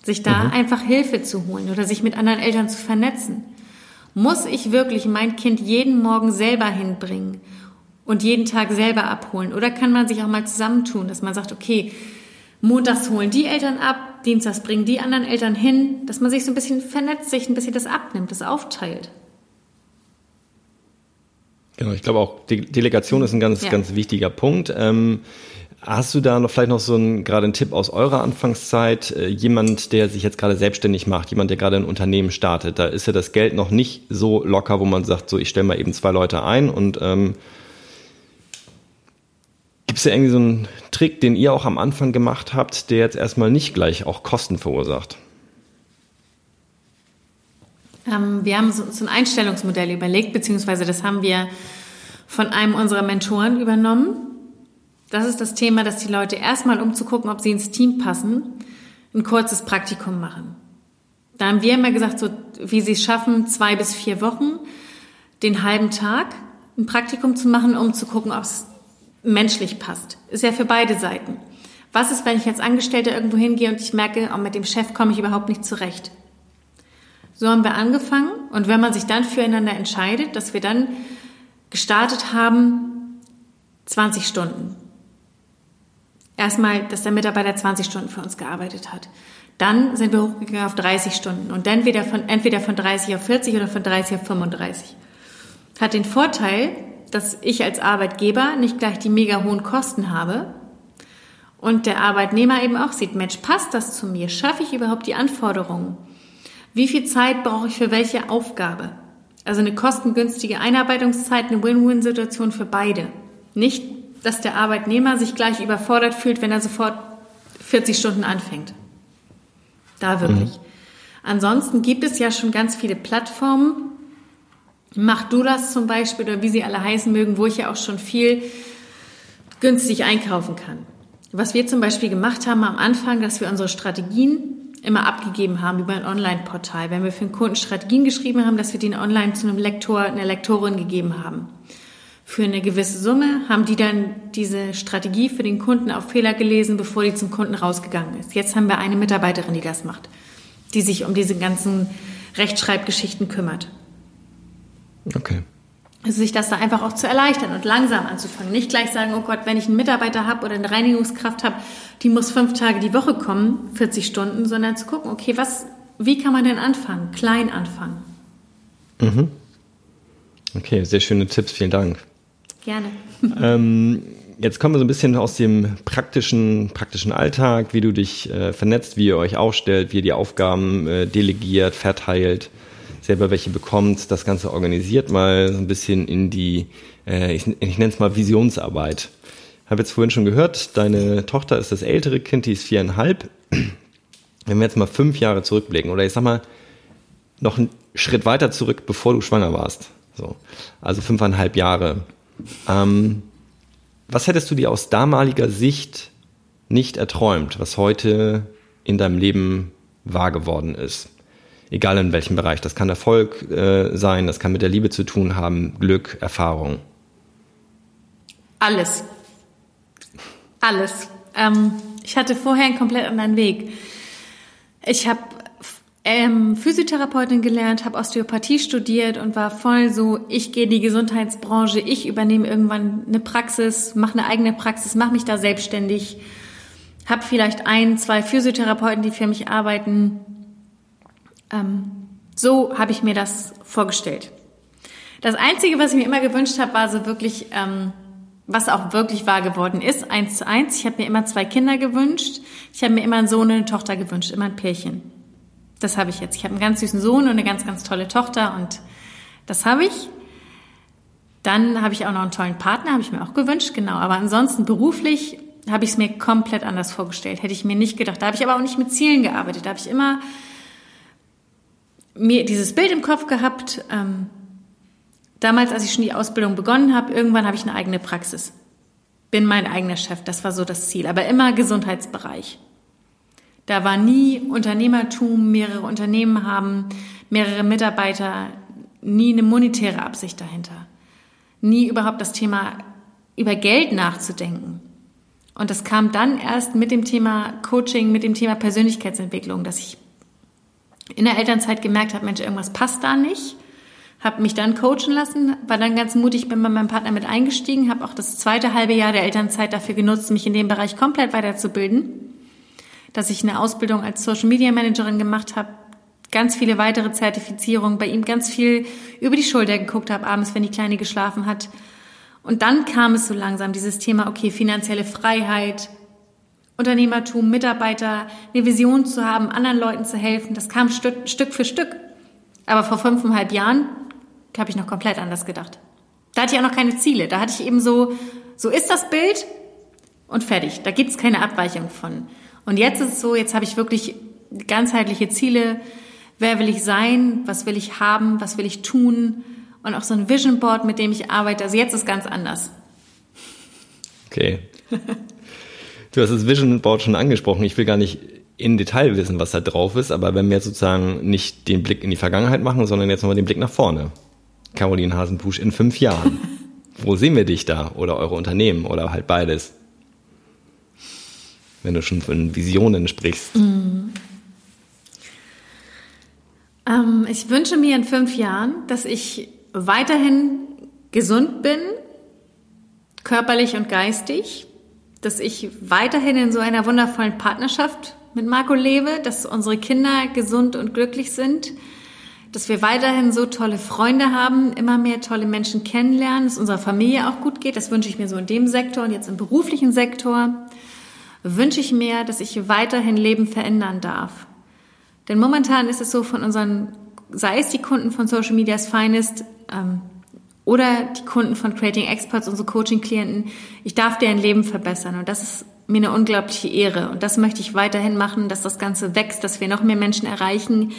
Sich da mhm. einfach Hilfe zu holen oder sich mit anderen Eltern zu vernetzen. Muss ich wirklich mein Kind jeden Morgen selber hinbringen und jeden Tag selber abholen? Oder kann man sich auch mal zusammentun, dass man sagt, okay, montags holen die Eltern ab, dienstags bringen die anderen Eltern hin, dass man sich so ein bisschen vernetzt, sich ein bisschen das abnimmt, das aufteilt. Genau, ich glaube auch, Delegation ist ein ganz, ja. ganz wichtiger Punkt. Ähm, hast du da noch vielleicht noch so einen, gerade einen Tipp aus eurer Anfangszeit? Äh, jemand, der sich jetzt gerade selbstständig macht, jemand, der gerade ein Unternehmen startet, da ist ja das Geld noch nicht so locker, wo man sagt, so ich stelle mal eben zwei Leute ein und ähm, Gibt es da irgendwie so einen Trick, den ihr auch am Anfang gemacht habt, der jetzt erstmal nicht gleich auch Kosten verursacht? Ähm, wir haben uns ein Einstellungsmodell überlegt, beziehungsweise das haben wir von einem unserer Mentoren übernommen. Das ist das Thema, dass die Leute erstmal, um zu gucken, ob sie ins Team passen, ein kurzes Praktikum machen. Da haben wir immer gesagt, so wie sie es schaffen, zwei bis vier Wochen, den halben Tag ein Praktikum zu machen, um zu gucken, ob es menschlich passt. Ist ja für beide Seiten. Was ist, wenn ich als Angestellter irgendwo hingehe und ich merke, oh, mit dem Chef komme ich überhaupt nicht zurecht? So haben wir angefangen und wenn man sich dann füreinander entscheidet, dass wir dann gestartet haben, 20 Stunden. Erstmal, dass der Mitarbeiter 20 Stunden für uns gearbeitet hat. Dann sind wir hochgegangen auf 30 Stunden und dann wieder von, entweder von 30 auf 40 oder von 30 auf 35. Hat den Vorteil, dass ich als Arbeitgeber nicht gleich die mega hohen Kosten habe und der Arbeitnehmer eben auch sieht, Mensch, passt das zu mir? Schaffe ich überhaupt die Anforderungen? Wie viel Zeit brauche ich für welche Aufgabe? Also eine kostengünstige Einarbeitungszeit, eine Win-Win-Situation für beide. Nicht, dass der Arbeitnehmer sich gleich überfordert fühlt, wenn er sofort 40 Stunden anfängt. Da wirklich. Mhm. Ansonsten gibt es ja schon ganz viele Plattformen. Mach du das zum Beispiel oder wie sie alle heißen mögen, wo ich ja auch schon viel günstig einkaufen kann. Was wir zum Beispiel gemacht haben am Anfang, dass wir unsere Strategien immer abgegeben haben über ein Online-Portal. Wenn wir für einen Kunden Strategien geschrieben haben, dass wir die online zu einem Lektor, einer Lektorin gegeben haben. Für eine gewisse Summe haben die dann diese Strategie für den Kunden auf Fehler gelesen, bevor die zum Kunden rausgegangen ist. Jetzt haben wir eine Mitarbeiterin, die das macht, die sich um diese ganzen Rechtschreibgeschichten kümmert. Okay. Also sich das da einfach auch zu erleichtern und langsam anzufangen. Nicht gleich sagen, oh Gott, wenn ich einen Mitarbeiter habe oder eine Reinigungskraft habe, die muss fünf Tage die Woche kommen, 40 Stunden, sondern zu gucken, okay, was, wie kann man denn anfangen? Klein anfangen. Mhm. Okay, sehr schöne Tipps, vielen Dank. Gerne. ähm, jetzt kommen wir so ein bisschen aus dem praktischen, praktischen Alltag, wie du dich äh, vernetzt, wie ihr euch aufstellt, wie ihr die Aufgaben äh, delegiert, verteilt, selber welche bekommt, das Ganze organisiert, mal so ein bisschen in die, äh, ich, ich nenne es mal Visionsarbeit. Habe jetzt vorhin schon gehört, deine Tochter ist das ältere Kind, die ist viereinhalb. Wenn wir jetzt mal fünf Jahre zurückblicken, oder ich sag mal, noch einen Schritt weiter zurück, bevor du schwanger warst. So. Also fünfeinhalb Jahre. Ähm, was hättest du dir aus damaliger Sicht nicht erträumt, was heute in deinem Leben wahr geworden ist? Egal in welchem Bereich. Das kann Erfolg äh, sein, das kann mit der Liebe zu tun haben, Glück, Erfahrung. Alles. Alles. Ähm, ich hatte vorher einen komplett anderen Weg. Ich habe ähm, Physiotherapeutin gelernt, habe Osteopathie studiert und war voll so, ich gehe in die Gesundheitsbranche, ich übernehme irgendwann eine Praxis, mache eine eigene Praxis, mache mich da selbstständig, habe vielleicht ein, zwei Physiotherapeuten, die für mich arbeiten. Ähm, so habe ich mir das vorgestellt. Das Einzige, was ich mir immer gewünscht habe, war so wirklich, ähm, was auch wirklich wahr geworden ist, eins zu eins. Ich habe mir immer zwei Kinder gewünscht. Ich habe mir immer einen Sohn und eine Tochter gewünscht, immer ein Pärchen. Das habe ich jetzt. Ich habe einen ganz süßen Sohn und eine ganz, ganz tolle Tochter und das habe ich. Dann habe ich auch noch einen tollen Partner, habe ich mir auch gewünscht, genau. Aber ansonsten beruflich habe ich es mir komplett anders vorgestellt. Hätte ich mir nicht gedacht. Da habe ich aber auch nicht mit Zielen gearbeitet. Da habe ich immer mir dieses Bild im Kopf gehabt. Ähm, damals, als ich schon die Ausbildung begonnen habe, irgendwann habe ich eine eigene Praxis. Bin mein eigener Chef. Das war so das Ziel. Aber immer Gesundheitsbereich. Da war nie Unternehmertum, mehrere Unternehmen haben, mehrere Mitarbeiter, nie eine monetäre Absicht dahinter. Nie überhaupt das Thema über Geld nachzudenken. Und das kam dann erst mit dem Thema Coaching, mit dem Thema Persönlichkeitsentwicklung, dass ich in der Elternzeit gemerkt habe, Mensch, irgendwas passt da nicht. Habe mich dann coachen lassen, war dann ganz mutig, bin bei meinem Partner mit eingestiegen, habe auch das zweite halbe Jahr der Elternzeit dafür genutzt, mich in dem Bereich komplett weiterzubilden dass ich eine Ausbildung als Social Media Managerin gemacht habe, ganz viele weitere Zertifizierungen, bei ihm ganz viel über die Schulter geguckt habe, abends, wenn die Kleine geschlafen hat. Und dann kam es so langsam, dieses Thema, okay, finanzielle Freiheit, Unternehmertum, Mitarbeiter, eine Vision zu haben, anderen Leuten zu helfen, das kam Stück, für Stück. Aber vor fünfeinhalb Jahren habe ich noch komplett anders gedacht. Da hatte ich auch noch keine Ziele. Da hatte ich eben so, so ist das Bild und fertig. Da gibt es keine Abweichung von. Und jetzt ist es so, jetzt habe ich wirklich ganzheitliche Ziele. Wer will ich sein? Was will ich haben? Was will ich tun? Und auch so ein Vision Board, mit dem ich arbeite. Also jetzt ist ganz anders. Okay. [LAUGHS] Du hast das Vision Board schon angesprochen. Ich will gar nicht in Detail wissen, was da drauf ist, aber wenn wir jetzt sozusagen nicht den Blick in die Vergangenheit machen, sondern jetzt nochmal den Blick nach vorne. Caroline Hasenpusch in fünf Jahren. [LAUGHS] Wo sehen wir dich da? Oder eure Unternehmen? Oder halt beides? wenn du schon von Visionen sprichst? Mm. Ähm, ich wünsche mir in fünf Jahren, dass ich weiterhin gesund bin, körperlich und geistig, dass ich weiterhin in so einer wundervollen Partnerschaft mit Marco lebe, dass unsere Kinder gesund und glücklich sind, dass wir weiterhin so tolle Freunde haben, immer mehr tolle Menschen kennenlernen, dass unserer Familie auch gut geht. Das wünsche ich mir so in dem Sektor und jetzt im beruflichen Sektor. Wünsche ich mir, dass ich weiterhin Leben verändern darf. Denn momentan ist es so von unseren, sei es die Kunden von Social Media's Finest ähm, oder die Kunden von Creating Experts, unsere Coaching-Klienten, ich darf deren Leben verbessern. Und das ist mir eine unglaubliche Ehre. Und das möchte ich weiterhin machen, dass das Ganze wächst, dass wir noch mehr Menschen erreichen,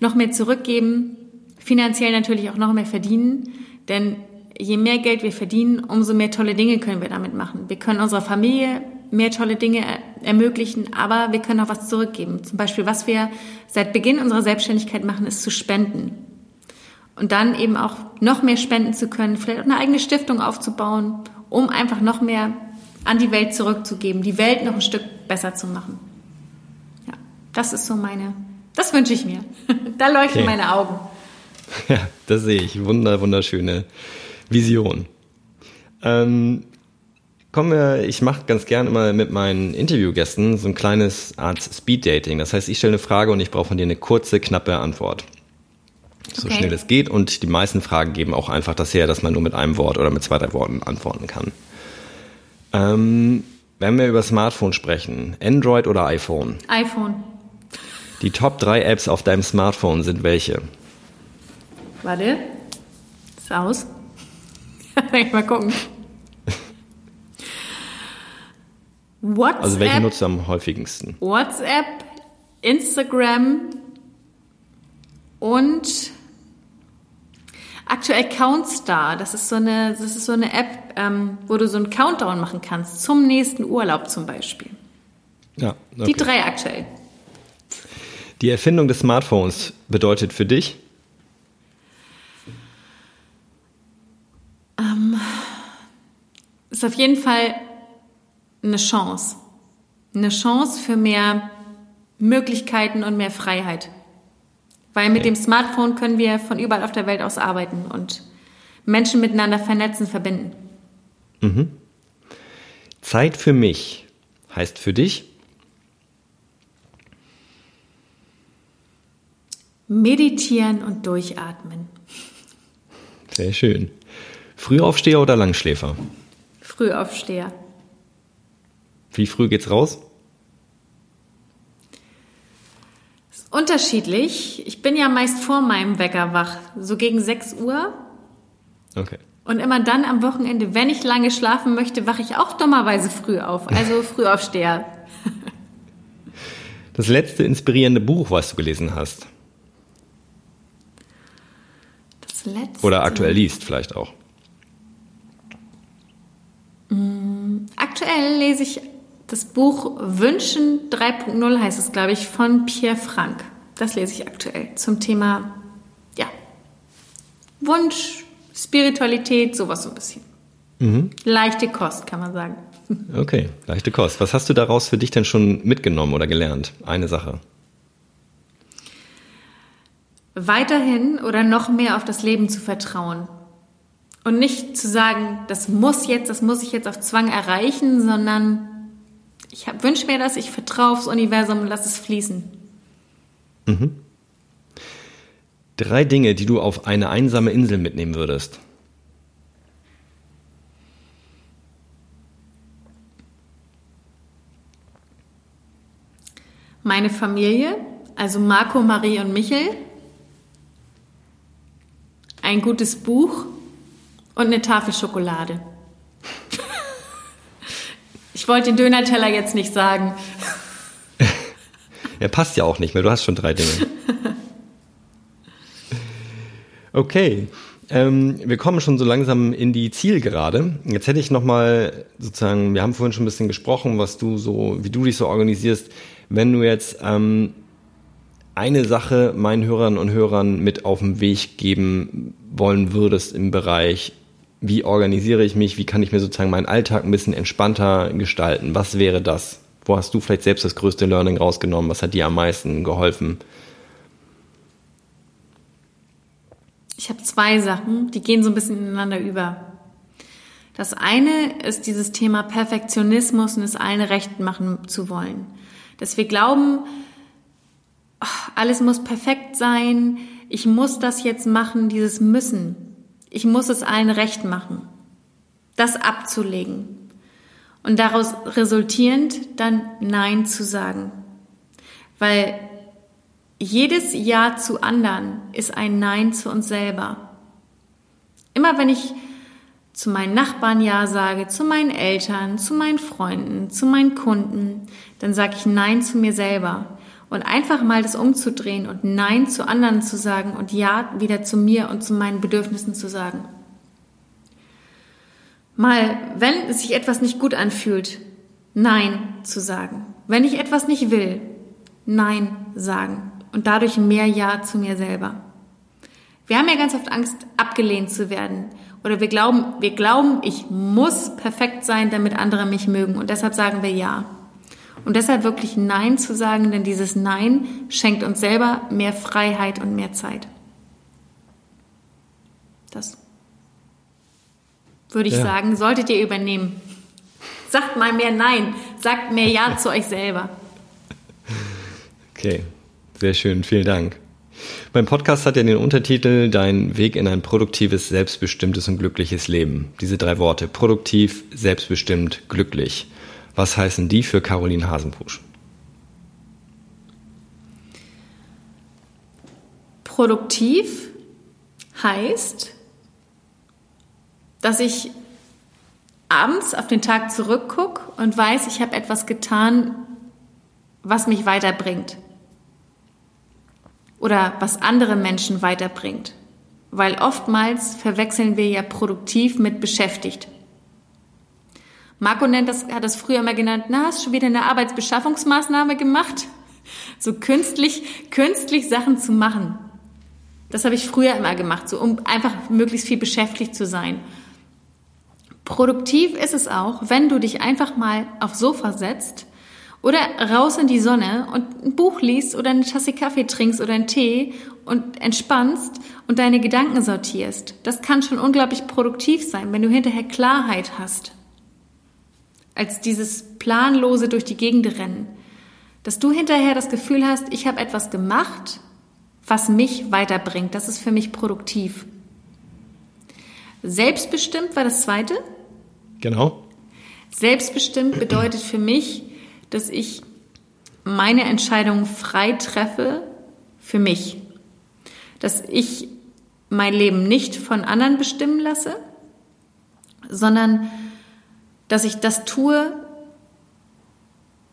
noch mehr zurückgeben, finanziell natürlich auch noch mehr verdienen. Denn je mehr Geld wir verdienen, umso mehr tolle Dinge können wir damit machen. Wir können unserer Familie mehr tolle Dinge ermöglichen, aber wir können auch was zurückgeben. Zum Beispiel, was wir seit Beginn unserer Selbstständigkeit machen, ist zu spenden. Und dann eben auch noch mehr spenden zu können, vielleicht auch eine eigene Stiftung aufzubauen, um einfach noch mehr an die Welt zurückzugeben, die Welt noch ein Stück besser zu machen. Ja, das ist so meine, das wünsche ich mir. [LAUGHS] da leuchten okay. meine Augen. [LAUGHS] Ja, das sehe ich. Wunder, wunderschöne Vision. Ähm, kommen wir, ich mache ganz gerne immer mit meinen Interviewgästen so ein kleines Art Speed-Dating. Das heißt, ich stelle eine Frage und ich brauche von dir eine kurze, knappe Antwort. So okay. schnell es geht und die meisten Fragen geben auch einfach das her, dass man nur mit einem Wort oder mit zwei, drei Worten antworten kann. Ähm, wenn wir über Smartphone sprechen, Android oder iPhone? iPhone. Die Top 3 Apps auf deinem Smartphone sind welche? Warte. Ist aus. [LAUGHS] mal gucken. WhatsApp. Also welche nutzt du am häufigsten? WhatsApp, Instagram und aktuell Countstar. Das ist so eine, das ist so eine App, ähm, wo du so einen Countdown machen kannst zum nächsten Urlaub zum Beispiel. Ja. Okay. Die drei aktuell. Die Erfindung des Smartphones bedeutet für dich? Ähm, ist auf jeden Fall eine Chance. Eine Chance für mehr Möglichkeiten und mehr Freiheit. Weil mit dem Smartphone können wir von überall auf der Welt aus arbeiten und Menschen miteinander vernetzen, verbinden. Mhm. Zeit für mich heißt für dich? Meditieren und durchatmen. Sehr schön. Frühaufsteher oder Langschläfer? Frühaufsteher. Wie früh geht's raus? Ist unterschiedlich. Ich bin ja meist vor meinem Wecker wach, so gegen 6 Uhr. Okay. Und immer dann am Wochenende, wenn ich lange schlafen möchte, wache ich auch dummerweise früh auf. Also [LAUGHS] Frühaufsteher. Das letzte inspirierende Buch, was du gelesen hast? letzte. Oder aktuell liest vielleicht auch. Mm, aktuell lese ich das Buch Wünschen 3.0 heißt es, glaube ich, von Pierre Frank. Das lese ich aktuell zum Thema, ja, Wunsch, Spiritualität, sowas so ein bisschen. Mhm. Leichte Kost, kann man sagen. [LAUGHS] Okay, leichte Kost. Was hast du daraus für dich denn schon mitgenommen oder gelernt? Eine Sache weiterhin oder noch mehr auf das Leben zu vertrauen. Und nicht zu sagen, das muss jetzt, das muss ich jetzt auf Zwang erreichen, sondern ich wünsche mir das, ich vertraue aufs Universum und lass es fließen. Mhm. Drei Dinge, die du auf eine einsame Insel mitnehmen würdest. Meine Familie, also Marco, Marie und Michel, ein gutes Buch und eine Tafel Schokolade. [LAUGHS] Ich wollte den Dönerteller jetzt nicht sagen. [LAUGHS] Er passt ja auch nicht mehr. Du hast schon drei Dinge. [LAUGHS] Okay. Ähm, wir kommen schon so langsam in die Zielgerade. Jetzt hätte ich nochmal sozusagen, wir haben vorhin schon ein bisschen gesprochen, was du so, wie du dich so organisierst. Wenn du jetzt ähm, eine Sache meinen Hörern und Hörern mit auf den Weg geben wollen würdest im Bereich, wie organisiere ich mich, wie kann ich mir sozusagen meinen Alltag ein bisschen entspannter gestalten? Was wäre das? Wo hast du vielleicht selbst das größte Learning rausgenommen? Was hat dir am meisten geholfen? Ich habe zwei Sachen, die gehen so ein bisschen ineinander über. Das eine ist dieses Thema Perfektionismus und es allen recht machen zu wollen. Dass wir glauben, alles muss perfekt sein, ich muss das jetzt machen, dieses Müssen. Ich muss es allen recht machen. Das abzulegen. Und daraus resultierend dann Nein zu sagen. Weil jedes Ja zu anderen ist ein Nein zu uns selber. Immer wenn ich zu meinen Nachbarn Ja sage, zu meinen Eltern, zu meinen Freunden, zu meinen Kunden, dann sage ich Nein zu mir selber. Und einfach mal das umzudrehen und Nein zu anderen zu sagen und Ja wieder zu mir und zu meinen Bedürfnissen zu sagen. Mal, wenn sich etwas nicht gut anfühlt, Nein zu sagen. Wenn ich etwas nicht will, Nein sagen. Und dadurch mehr Ja zu mir selber. Wir haben ja ganz oft Angst, abgelehnt zu werden. Oder wir glauben, wir glauben, ich muss perfekt sein, damit andere mich mögen. Und deshalb sagen wir Ja. Und deshalb wirklich Nein zu sagen, denn dieses Nein schenkt uns selber mehr Freiheit und mehr Zeit. Das würde ich ja. sagen, solltet ihr übernehmen. Sagt mal mehr Nein, sagt mehr Ja zu euch selber. Okay, sehr schön, vielen Dank. Mein Podcast hat ja den Untertitel Dein Weg in ein produktives, selbstbestimmtes und glückliches Leben. Diese drei Worte, produktiv, selbstbestimmt, glücklich. Was heißen die für Caroline Hasenpusch? Produktiv heißt, dass ich abends auf den Tag zurückgucke und weiß, ich habe etwas getan, was mich weiterbringt. Oder was andere Menschen weiterbringt. Weil oftmals verwechseln wir ja produktiv mit beschäftigt. Marco nennt das, hat das früher immer genannt, na, hast schon wieder eine Arbeitsbeschaffungsmaßnahme gemacht? So künstlich, künstlich Sachen zu machen. Das habe ich früher immer gemacht, so um einfach möglichst viel beschäftigt zu sein. Produktiv ist es auch, wenn du dich einfach mal aufs Sofa setzt oder raus in die Sonne und ein Buch liest oder eine Tasse Kaffee trinkst oder einen Tee und entspannst und deine Gedanken sortierst. Das kann schon unglaublich produktiv sein, wenn du hinterher Klarheit hast als dieses planlose durch die Gegend rennen. Dass du hinterher das Gefühl hast, ich habe etwas gemacht, was mich weiterbringt. Das ist für mich produktiv. Selbstbestimmt war das zweite. Genau. Selbstbestimmt bedeutet für mich, dass ich meine Entscheidungen frei treffe für mich. Dass ich mein Leben nicht von anderen bestimmen lasse, sondern dass ich das tue,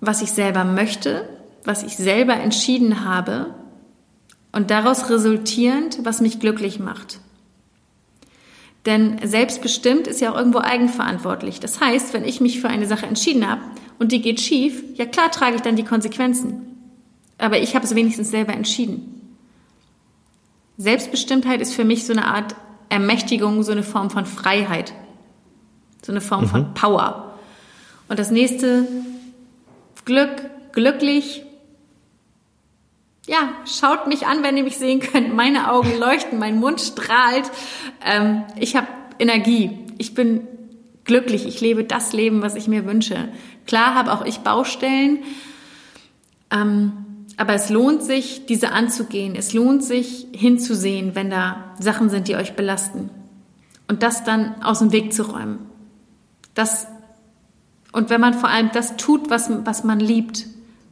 was ich selber möchte, was ich selber entschieden habe und daraus resultierend, was mich glücklich macht. Denn selbstbestimmt ist ja auch irgendwo eigenverantwortlich. Das heißt, wenn ich mich für eine Sache entschieden habe und die geht schief, ja klar trage ich dann die Konsequenzen. Aber ich habe es wenigstens selber entschieden. Selbstbestimmtheit ist für mich so eine Art Ermächtigung, so eine Form von Freiheit. So eine Form mhm. von Power. Und das nächste, Glück, glücklich. Ja, schaut mich an, wenn ihr mich sehen könnt. Meine Augen [LAUGHS] leuchten, mein Mund strahlt. Ähm, ich habe Energie. Ich bin glücklich. Ich lebe das Leben, was ich mir wünsche. Klar habe auch ich Baustellen. Ähm, aber es lohnt sich, diese anzugehen. Es lohnt sich, hinzusehen, wenn da Sachen sind, die euch belasten. Und das dann aus dem Weg zu räumen. Das, und wenn man vor allem das tut, was, was man liebt,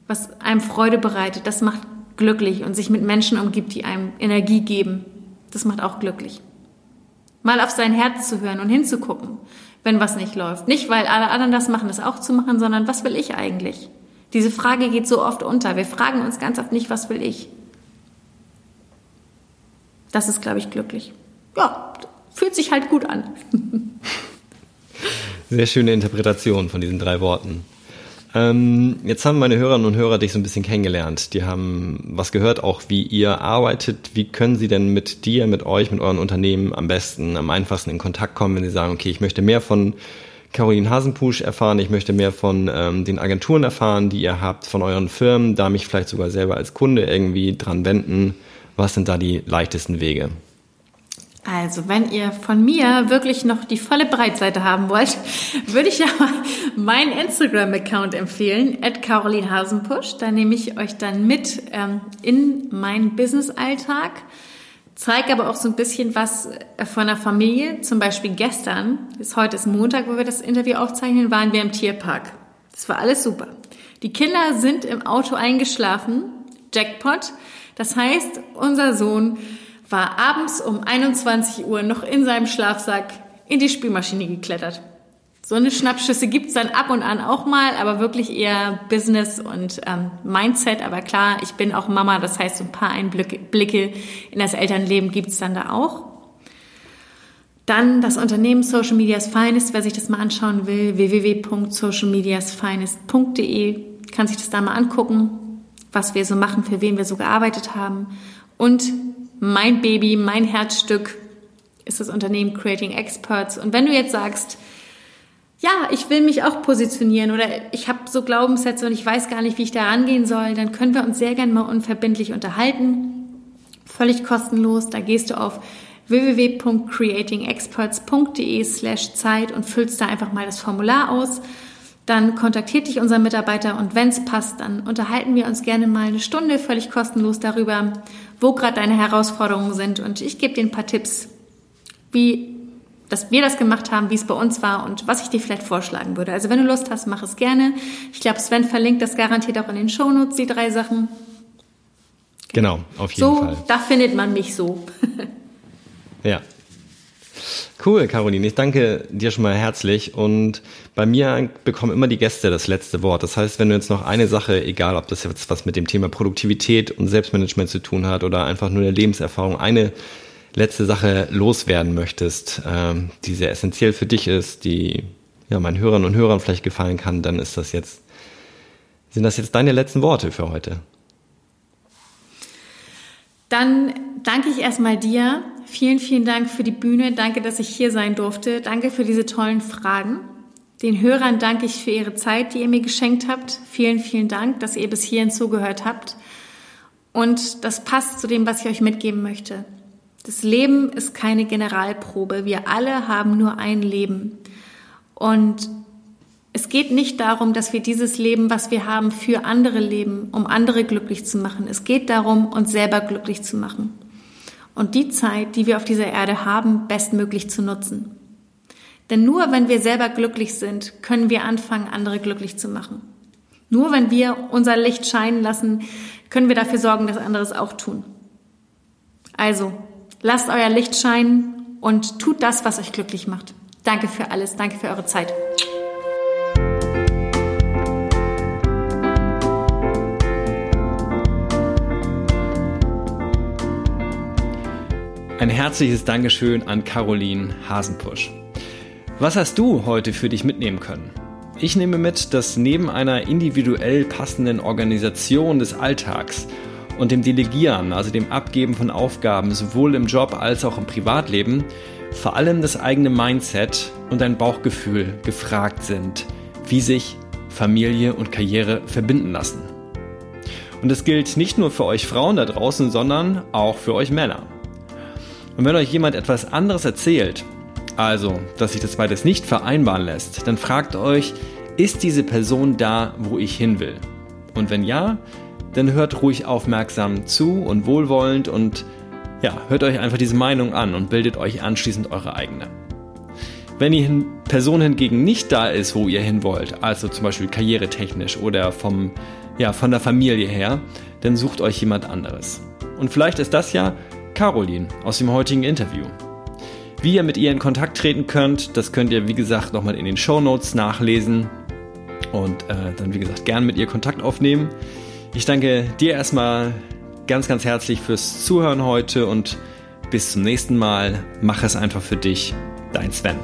was einem Freude bereitet, das macht glücklich und sich mit Menschen umgibt, die einem Energie geben, das macht auch glücklich. Mal auf sein Herz zu hören und hinzugucken, wenn was nicht läuft. Nicht, weil alle anderen das machen, das auch zu machen, sondern was will ich eigentlich? Diese Frage geht so oft unter. Wir fragen uns ganz oft nicht, was will ich? Das ist, glaube ich, glücklich. Ja, fühlt sich halt gut an. [LAUGHS] Sehr schöne Interpretation von diesen drei Worten. Ähm, jetzt haben meine Hörerinnen und Hörer dich so ein bisschen kennengelernt. Die haben was gehört, auch wie ihr arbeitet. Wie können sie denn mit dir, mit euch, mit euren Unternehmen am besten, am einfachsten in Kontakt kommen, wenn sie sagen, okay, ich möchte mehr von Caroline Hasenpusch erfahren, ich möchte mehr von ähm, den Agenturen erfahren, die ihr habt, von euren Firmen, da mich vielleicht sogar selber als Kunde irgendwie dran wenden. Was sind da die leichtesten Wege? Also, wenn ihr von mir wirklich noch die volle Breitseite haben wollt, [LAUGHS] würde ich ja mal meinen Instagram-Account empfehlen, at Caroline Hasenpusch. Da nehme ich euch dann mit ähm, in meinen Business-Alltag, zeige aber auch so ein bisschen was äh, von der Familie. Zum Beispiel gestern, ist heute ist Montag, wo wir das Interview aufzeichnen, waren wir im Tierpark. Das war alles super. Die Kinder sind im Auto eingeschlafen, Jackpot. Das heißt, unser Sohn war abends um 21 Uhr noch in seinem Schlafsack in die Spülmaschine geklettert. So eine Schnappschüsse gibt's dann ab und an auch mal, aber wirklich eher Business und ähm, Mindset. Aber klar, ich bin auch Mama, das heißt, ein paar Einblicke in das Elternleben gibt's dann da auch. Dann das Unternehmen Social Medias Finest, wer sich das mal anschauen will, www.socialmediasfinest.de, kann sich das da mal angucken, was wir so machen, für wen wir so gearbeitet haben. Und mein Baby, mein Herzstück ist das Unternehmen Creating Experts. Und wenn du jetzt sagst, ja, ich will mich auch positionieren oder ich habe so Glaubenssätze und ich weiß gar nicht, wie ich da rangehen soll, dann können wir uns sehr gerne mal unverbindlich unterhalten. Völlig kostenlos. Da gehst du auf www.creatingexperts.de slash Zeit und füllst da einfach mal das Formular aus. Dann kontaktiert dich unser Mitarbeiter und wenn es passt, dann unterhalten wir uns gerne mal eine Stunde völlig kostenlos darüber, wo gerade deine Herausforderungen sind und ich gebe dir ein paar Tipps, wie dass wir das gemacht haben, wie es bei uns war und was ich dir vielleicht vorschlagen würde. Also wenn du Lust hast, mach es gerne. Ich glaube, Sven verlinkt das garantiert auch in den Shownotes, die drei Sachen. Genau, auf jeden so, Fall. So, da findet man mich so. [LAUGHS] ja, Cool, Caroline. Ich danke dir schon mal herzlich. Und bei mir bekommen immer die Gäste das letzte Wort. Das heißt, wenn du jetzt noch eine Sache, egal ob das jetzt was mit dem Thema Produktivität und Selbstmanagement zu tun hat oder einfach nur eine Lebenserfahrung, eine letzte Sache loswerden möchtest, ähm, die sehr essentiell für dich ist, die ja meinen Hörern und Hörern vielleicht gefallen kann, dann ist das jetzt, sind das jetzt deine letzten Worte für heute? Dann danke ich erstmal dir Vielen, vielen Dank für die Bühne. Danke, dass ich hier sein durfte. Danke für diese tollen Fragen. Den Hörern danke ich für Ihre Zeit, die ihr mir geschenkt habt. Vielen, vielen Dank, dass ihr bis hierhin zugehört habt. Und das passt zu dem, was ich euch mitgeben möchte. Das Leben ist keine Generalprobe. Wir alle haben nur ein Leben. Und es geht nicht darum, dass wir dieses Leben, was wir haben, für andere leben, um andere glücklich zu machen. Es geht darum, uns selber glücklich zu machen und die Zeit, die wir auf dieser Erde haben, bestmöglich zu nutzen. Denn nur wenn wir selber glücklich sind, können wir anfangen, andere glücklich zu machen. Nur wenn wir unser Licht scheinen lassen, können wir dafür sorgen, dass andere es auch tun. Also, lasst euer Licht scheinen und tut das, was euch glücklich macht. Danke für alles, danke für eure Zeit. Ein herzliches Dankeschön an Caroline Hasenpusch. Was hast du heute für dich mitnehmen können? Ich nehme mit, dass neben einer individuell passenden Organisation des Alltags und dem Delegieren, also dem Abgeben von Aufgaben sowohl im Job als auch im Privatleben, vor allem das eigene Mindset und ein Bauchgefühl gefragt sind, wie sich Familie und Karriere verbinden lassen. Und das gilt nicht nur für euch Frauen da draußen, sondern auch für euch Männer. Und wenn euch jemand etwas anderes erzählt, also dass sich das beides nicht vereinbaren lässt, dann fragt euch, ist diese Person da, wo ich hin will? Und wenn ja, dann hört ruhig aufmerksam zu und wohlwollend und ja, hört euch einfach diese Meinung an und bildet euch anschließend eure eigene. Wenn die Person hingegen nicht da ist, wo ihr hin wollt, also zum Beispiel karrieretechnisch oder vom, ja, von der Familie her, dann sucht euch jemand anderes. Und vielleicht ist das ja Caroline aus dem heutigen Interview. Wie ihr mit ihr in Kontakt treten könnt, das könnt ihr wie gesagt nochmal in den Show Notes nachlesen und äh, dann wie gesagt gern mit ihr Kontakt aufnehmen. Ich danke dir erstmal ganz, ganz herzlich fürs Zuhören heute und bis zum nächsten Mal. Mach es einfach für dich, dein Sven.